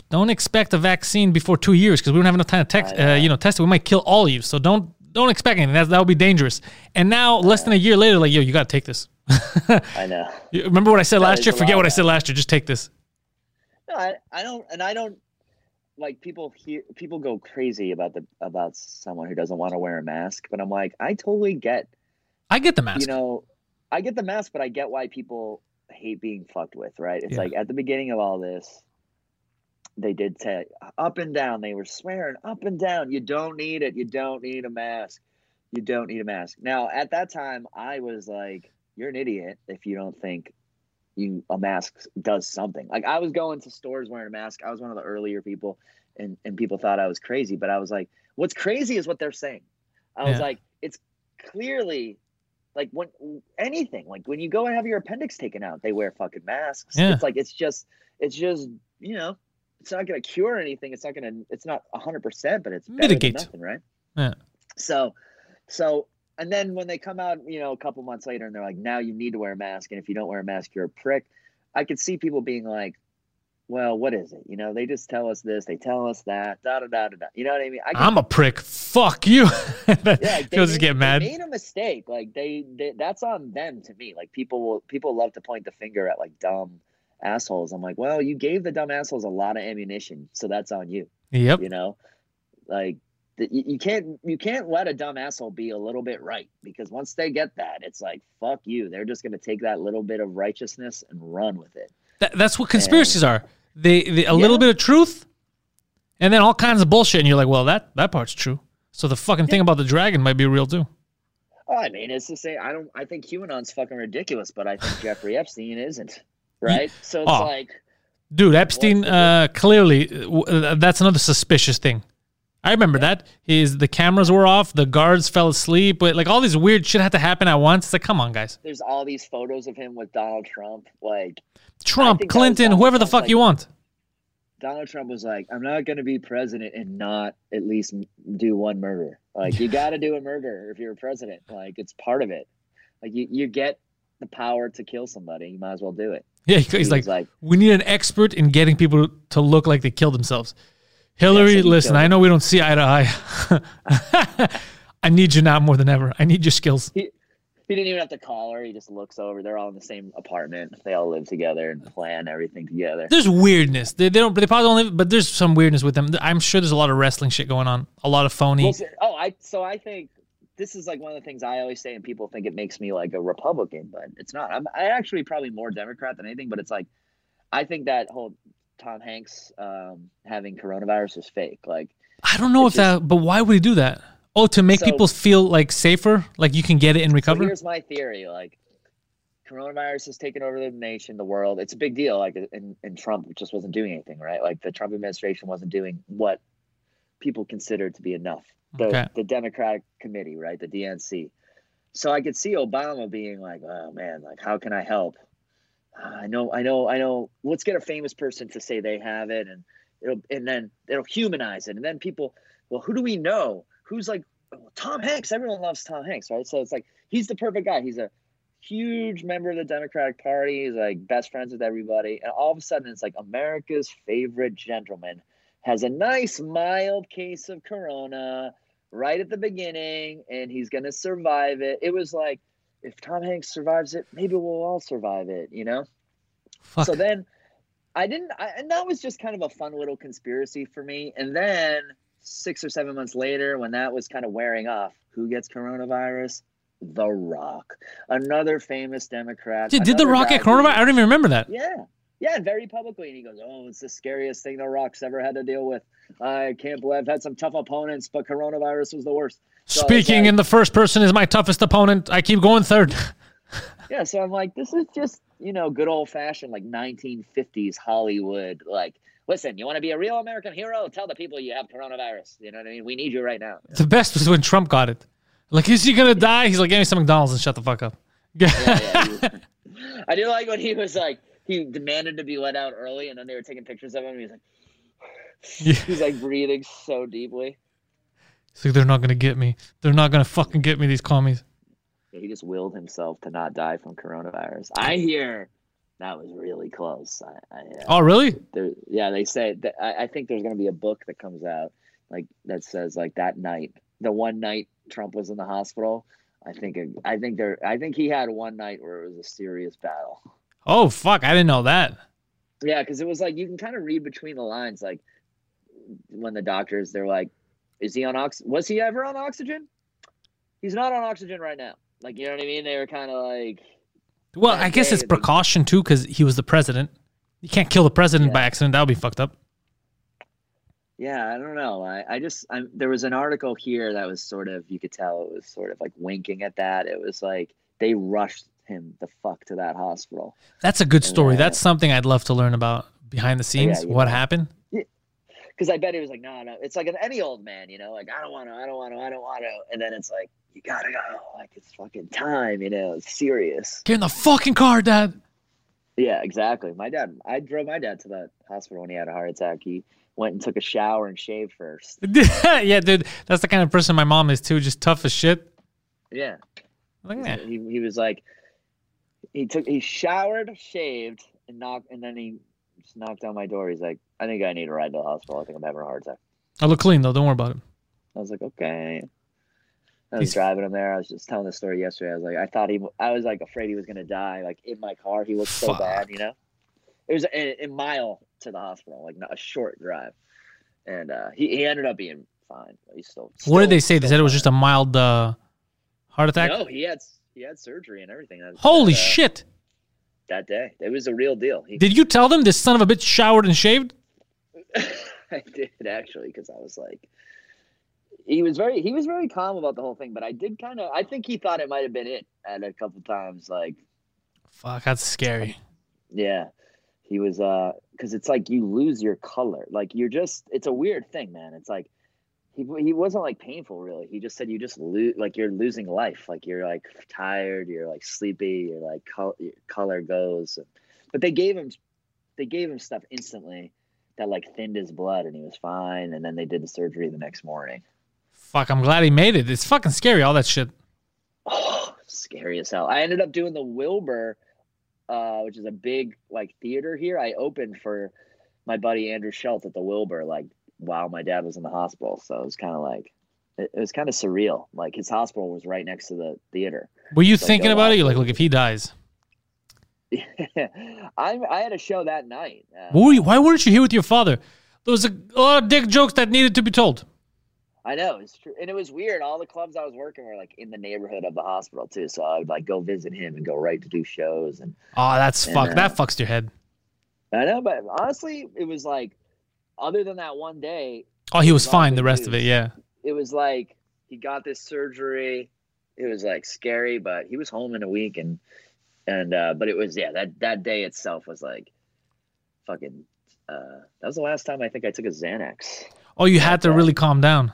"Don't expect a vaccine before two years because we don't have enough time to text, uh, you know, test it. We might kill all of you. So don't don't expect anything. That that would be dangerous." And now, less than a year later, like, yo, you got to take this. *laughs* I know. You Remember what I said last year? Forget what I said last year. Just take this. No, I, I don't, and I don't like people hear people go crazy about the about someone who doesn't want to wear a mask. But I'm like, I totally get, I get the mask. you know, I get the mask, but I get why people hate being fucked with. Right? It's Yeah. like at the beginning of all this, they did say up and down. They were swearing up and down. You don't need it. You don't need a mask. You don't need a mask. Now, at that time, I was like, you're an idiot if you don't think you a mask does something. Like I was going to stores wearing a mask. I was one of the earlier people and and people thought I was crazy, but I was like, what's crazy is what they're saying. I was Yeah. like, it's clearly like when anything, like when you go and have your appendix taken out, they wear fucking masks. Yeah. It's like it's just it's just, you know, it's not gonna cure anything. It's not gonna it's not a hundred percent, but it's better Mitigate. than nothing, right? Yeah. So so and then when they come out, you know, a couple months later and they're like, now you need to wear a mask, and if you don't wear a mask, you're a prick. I could see people being like, well, what is it? You know, they just tell us this, they tell us that, da da da da da. You know what I mean? I I'm a prick. Fuck you. *laughs* yeah, like, they He'll just get mad. They made a mistake. Like they, they, that's on them to me. Like people will, people love to point the finger at like dumb assholes. I'm like, well, you gave the dumb assholes a lot of ammunition, so that's on you. Yep. You know, like the, you, can't, you can't let a dumb asshole be a little bit right because once they get that, it's like fuck you. They're just gonna take that little bit of righteousness and run with it. That, that's what conspiracies are. They, they a little bit of truth, and then all kinds of bullshit, and you're like, well, that that part's true. So the fucking thing about the dragon might be real too. Oh, I mean, it's the same. I don't. I think QAnon's fucking ridiculous, but I think Jeffrey Epstein isn't. Right. So it's Oh. like. Dude, Epstein uh, clearly uh, w- uh, that's another suspicious thing. I remember that. His the cameras were off, the guards fell asleep, but like all these weird shit had to happen at once. It's like, come on, guys. there's all these photos of him with Donald Trump. Like Trump, think that was Clinton, whoever the fuck like- you want. Donald Trump was like, "I'm not going to be president and not at least do one murder. Like you *laughs* got to do a murder if you're a president. Like it's part of it. Like you, you get the power to kill somebody, you might as well do it." *laughs* Yeah, He he's like, like, we need an expert in getting people to look like they killed themselves. Hillary, he listen, I know we don't see eye to eye. *laughs* I need you now more than ever. I need your skills. He didn't even have to call her. He just looks over. They're all in the same apartment. They all live together and plan everything together. There's weirdness. They, they don't. They probably don't live, but there's some weirdness with them. I'm sure there's a lot of wrestling shit going on. A lot of phony. Well, so- oh, I so I think this is like one of the things I always say, and people think it makes me like a Republican, but it's not. I'm I actually probably more Democrat than anything, but it's like I think that whole Tom Hanks um, having coronavirus is fake. Like, I don't know if just- that, but why would he do that? Oh, to make So- people feel like safer, like you can get it and so recover. here's my theory: like, coronavirus has taken over the nation, the world. It's a big deal. Like, and, and Trump just wasn't doing anything, right? Like, the Trump administration wasn't doing what people considered to be enough. The, Okay. the Democratic Committee, right? The DNC. So I could see Obama being like, "Oh man, like how can I help? Uh, I know, I know, I know. Let's get a famous person to say they have it, and it'll, and then it'll humanize it, and then people, well, who do we know? Who's like well, Tom Hanks? Everyone loves Tom Hanks, right? So it's like he's the perfect guy. He's a huge member of the Democratic Party. He's like best friends with everybody, and all of a sudden, it's like America's favorite gentleman has a nice mild case of corona right at the beginning and he's going to survive it. It was like if Tom Hanks survives it, maybe we'll all survive it, you know? Fuck. So then I didn't I, and that was just kind of a fun little conspiracy for me. And then 6 or 7 months later when that was kind of wearing off, who gets coronavirus? The Rock. Another famous Democrat. Dude, did the Rock get coronavirus? I don't even remember that. yeah. Yeah, very publicly. And he goes, Oh, it's the scariest thing The Rock's ever had to deal with. I can't believe I've had some tough opponents, but coronavirus was the worst. So Speaking like- in the first person is my toughest opponent. I keep going third. *laughs* Yeah, so I'm like, this is just, you know, good old fashioned like 1950s Hollywood. Like, listen, you want to be a real American hero? Tell the people you have coronavirus. You know what I mean? We need you right now. the best was when Trump got it. Like, is he gonna die? He's like, give me some McDonald's and shut the fuck up. *laughs* Yeah, yeah, he- I do like when he was like, he demanded to be let out early, and then they were taking pictures of him. He's like, *laughs* Yeah. he's like breathing so deeply. It's like they're not gonna get me. They're not gonna fucking get me. These commies. Yeah, he just willed himself to not die from coronavirus. I hear that was really close. I, I, Oh, really? there, yeah, they say that. I, I think there's going to be a book that comes out like that says like that night, the one night Trump was in the hospital. I think it, I think there I think he had one night where it was a serious battle. Oh, fuck! I didn't know that. Yeah, because it was like you can kind of read between the lines, like when the doctors they're like, "Is he on ox? Was he ever on oxygen? He's not on oxygen right now." Like you know what I mean? They were kind of like, Well, I guess it's precaution too, because he was the president. You can't kill the president Yeah. by accident. That would be fucked up. Yeah, I don't know. I, I just I'm, there was an article here that was sort of you could tell it was sort of like winking at that. It was like they rushed him the fuck to that hospital. That's a good story. Yeah. That's something I'd love to learn about behind the scenes. you what know. happened? Because I bet he was like, no, no. It's like an, any old man, you know, like I don't want to, I don't want to, I don't want to. And then it's like you gotta go. Like it's fucking time, you know. It's serious. Get in the fucking car, Dad. Yeah, exactly. My dad, I drove my dad to that hospital when he had a heart attack. He went and took a shower and shaved first. *laughs* yeah, dude. That's the kind of person my mom is too. Just tough as shit. Yeah. Like, eh. He, he was like, he took, he showered, shaved, and knock, and then he just knocked on my door. He's like, "I think I need a ride to the hospital. I think I'm having a heart attack." I look clean though. Don't worry about it. I was like, "Okay." I was He's- driving him there. I was just telling the story yesterday. I was like, I thought he, I was like afraid he was gonna die. Like in my car, he looked so bad. You know, it was a, a mile to the hospital, like not a short drive, and uh, he he ended up being fine. He's still. What did they say? They said it was just a mild uh, heart attack. No, he had he had surgery and everything. That- Holy that, uh, shit! That day, it was a real deal. He, Did you tell them this son of a bitch showered and shaved? *laughs* I did actually because I was like, he was very he was very calm about the whole thing, but I did kind of I think he thought it might have been it at a couple times. Like, Fuck, that's scary. yeah, he was uh because it's like you lose your color. Like you're just it's a weird thing, man. It's like. He, he wasn't like painful really. He just said you just lose like you're losing life. Like you're like tired, you're like sleepy, you're like col- your color goes. But they gave him they gave him stuff instantly that like thinned his blood and he was fine and then they did the surgery the next morning Fuck, I'm glad he made it. It's fucking scary, all that shit. oh scary as hell i ended up doing the wilbur uh, which is a big like theater here i opened for my buddy andrew schulz at the wilbur like while my dad was in the hospital so it was kind of like it, it was kind of surreal like his hospital was right next to the theater Were you So thinking about it? You're like, look, if he dies, *laughs* I, I had a show that night uh, What were you, why weren't you here with your father? There was a lot of dick jokes that needed to be told. I know it's true, and it was weird. All the clubs I was working were like in the neighborhood of the hospital too, so I would like go visit him and go right to do shows. And Oh, that's And, fuck. uh, that fucks your head. I know, but honestly, it was like, other than that one day, Oh, he was fine. The rest of it, yeah. it was like he got this surgery. It was like scary, but he was home in a week, and and uh, but it was yeah that that day itself was like, fucking. Uh, that was the last time I think I took a Xanax. Oh, you had to Yeah. really calm down.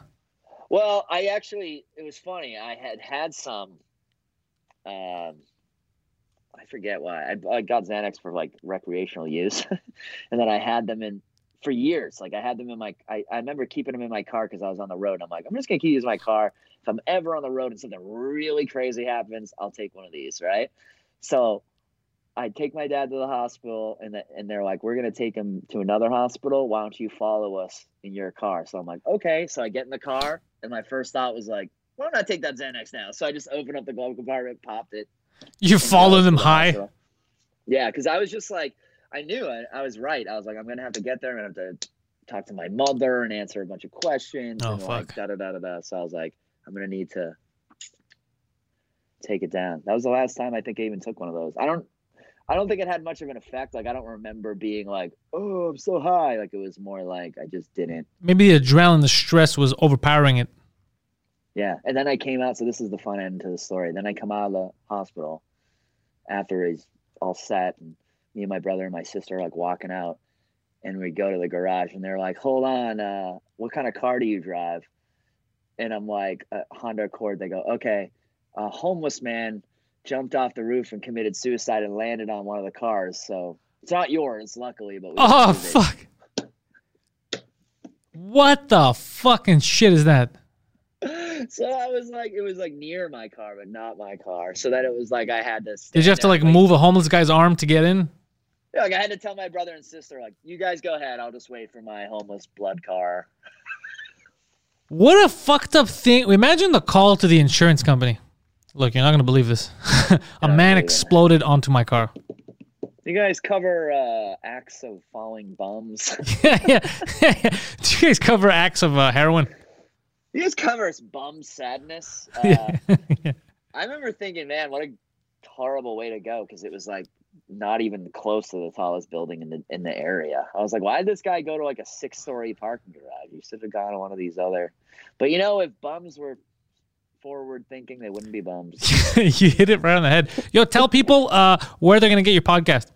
Well, I actually, it was funny. I had had some, um, I forget why. I, I got Xanax for like recreational use, *laughs* and then I had them in for years. Like I had them in my, I, I remember keeping them in my car because I was on the road. I'm like, I'm just gonna keep using my car. If I'm ever on the road and something really crazy happens, I'll take one of these, right? So I take my dad to the hospital, and the, and they're like, "We're gonna take him to another hospital. Why don't you follow us in your car?" So I'm like, "Okay." So I get in the car, and my first thought was like, "Why don't I take that Xanax now?" So I just opened up the glove compartment, popped it. You follow them high. hospital. Yeah, because I was just like, I knew I, I was right. I was like, I'm gonna have to get there. I'm gonna have to talk to my mother and answer a bunch of questions. Oh, and like fuck. da da da da da. So I was like, I'm gonna need to take it down. That was the last time I think I even took one of those. I don't. I don't think it had much of an effect. Like I don't remember being like, "Oh, I'm so high." Like it was more like I just didn't. Maybe the adrenaline, the stress was overpowering it. Yeah, and then I came out. So this is the fun end to the story. Then I come out of the hospital after he's all set, and me and my brother and my sister are like walking out, and we go to the garage, and they're like, "Hold on, uh, what kind of car do you drive?" And I'm like, a "Honda Accord." They go, "Okay." A homeless man jumped off the roof and committed suicide and landed on one of the cars. So it's not yours, luckily, but Oh, it. fuck. What the fucking shit is that? *laughs* so I was like, it was like near my car, but not my car. So that it was like I had to. Did you have to stand like move a homeless guy's arm to get in? Yeah, like I had to tell my brother and sister, like, you guys go ahead. I'll just wait for my homeless blood car. What a fucked up thing. Imagine the call to the insurance company. Look, you're not going to believe this. *laughs* a man it. exploded onto my car. You guys cover uh, acts of falling bums. *laughs* yeah, yeah. *laughs* Do you guys cover acts of uh, heroin? you guys cover bum sadness. Uh, Yeah. I remember thinking, man, what a horrible way to go because it was like not even close to the tallest building in the in the area. I was like, why did this guy go to like a six story parking garage? You should have gone to one of these other. But you know, if bums were forward thinking, they wouldn't be bums. *laughs* you hit it right on the head. Yo, tell people uh, where they're going to get your podcast.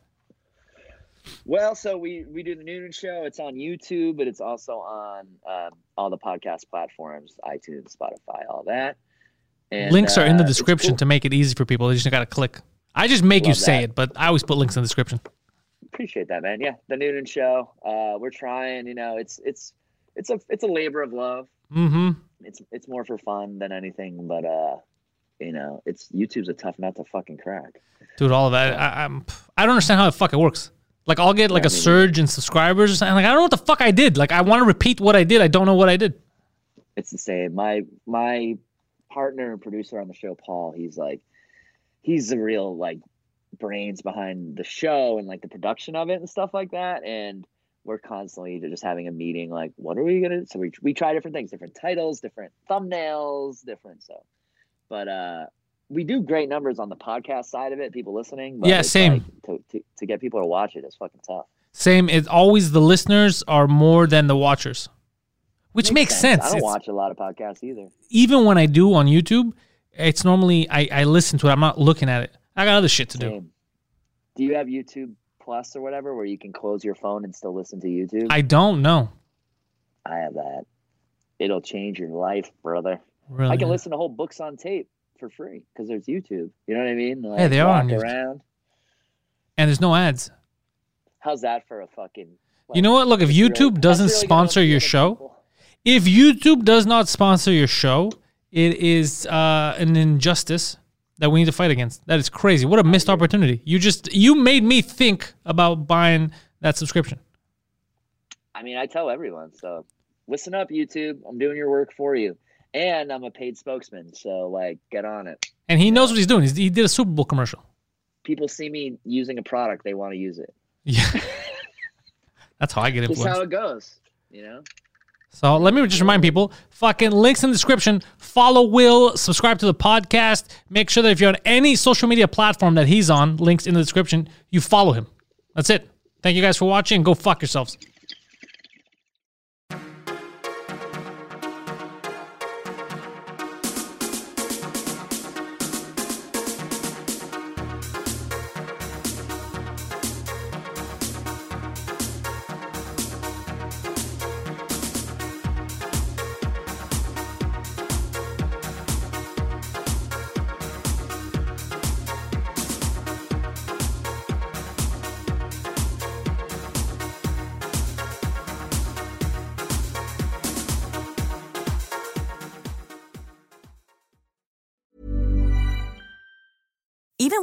well, so we we do the Noonan Show. It's on YouTube, but it's also on um, all the podcast platforms: iTunes, Spotify, all that. And, links are in the uh, description cool. to make it easy for people. They just got to click. I just make you say that. it, but I always put links in the description. appreciate that man yeah the noonan show uh we're trying you know it's it's it's a it's a labor of love Mm-hmm. it's it's more for fun than anything but uh you know it's youtube's a tough nut to fucking crack Dude, all of that. I, I'm. I don't understand how the fuck it works. Like I'll get like a surge in subscribers or something. Like I don't know what the fuck I did. Like I want to repeat what I did. I don't know what I did. It's the same. My my partner and producer on the show, Paul, he's like he's the real like brains behind the show and like the production of it and stuff like that. And we're constantly just having a meeting like what are we gonna so we, we try different things different titles different thumbnails different so but uh we do great numbers on the podcast side of it people listening but Yeah, same. like, to, to, to get people to watch it is fucking tough Same. It's always the listeners are more than the watchers, which makes, sense. i don't It's- watch a lot of podcasts either even when I do on YouTube, it's normally I, I listen to it. I'm not looking at it. I got other shit to do. Same. do you have youtube plus or whatever where you can close your phone and still listen to youtube I don't know. I have that it'll change your life brother Really. I can listen to whole books on tape for free because there's YouTube. You know what I mean? Like, Yeah, they are on around. And there's no ads. How's that for a fucking? You know what? Look, if really- YouTube doesn't really sponsor your show, people. if YouTube does not sponsor your show, it is uh, an injustice that we need to fight against. That is crazy. What a missed opportunity. You just you made me think about buying that subscription. I mean, I tell everyone. So listen up, YouTube. I'm doing your work for you, and I'm a paid spokesman. So like, get on it. And he knows what he's doing. He's, he did a Super Bowl commercial. People see me using a product, they want to use it. Yeah. *laughs* That's how I get Just That's how it goes. You know. So let me just remind people, fucking links in the description. Follow Will, subscribe to the podcast. Make sure that if you're on any social media platform that he's on, links in the description, you follow him. That's it. Thank you guys for watching. Go fuck yourselves.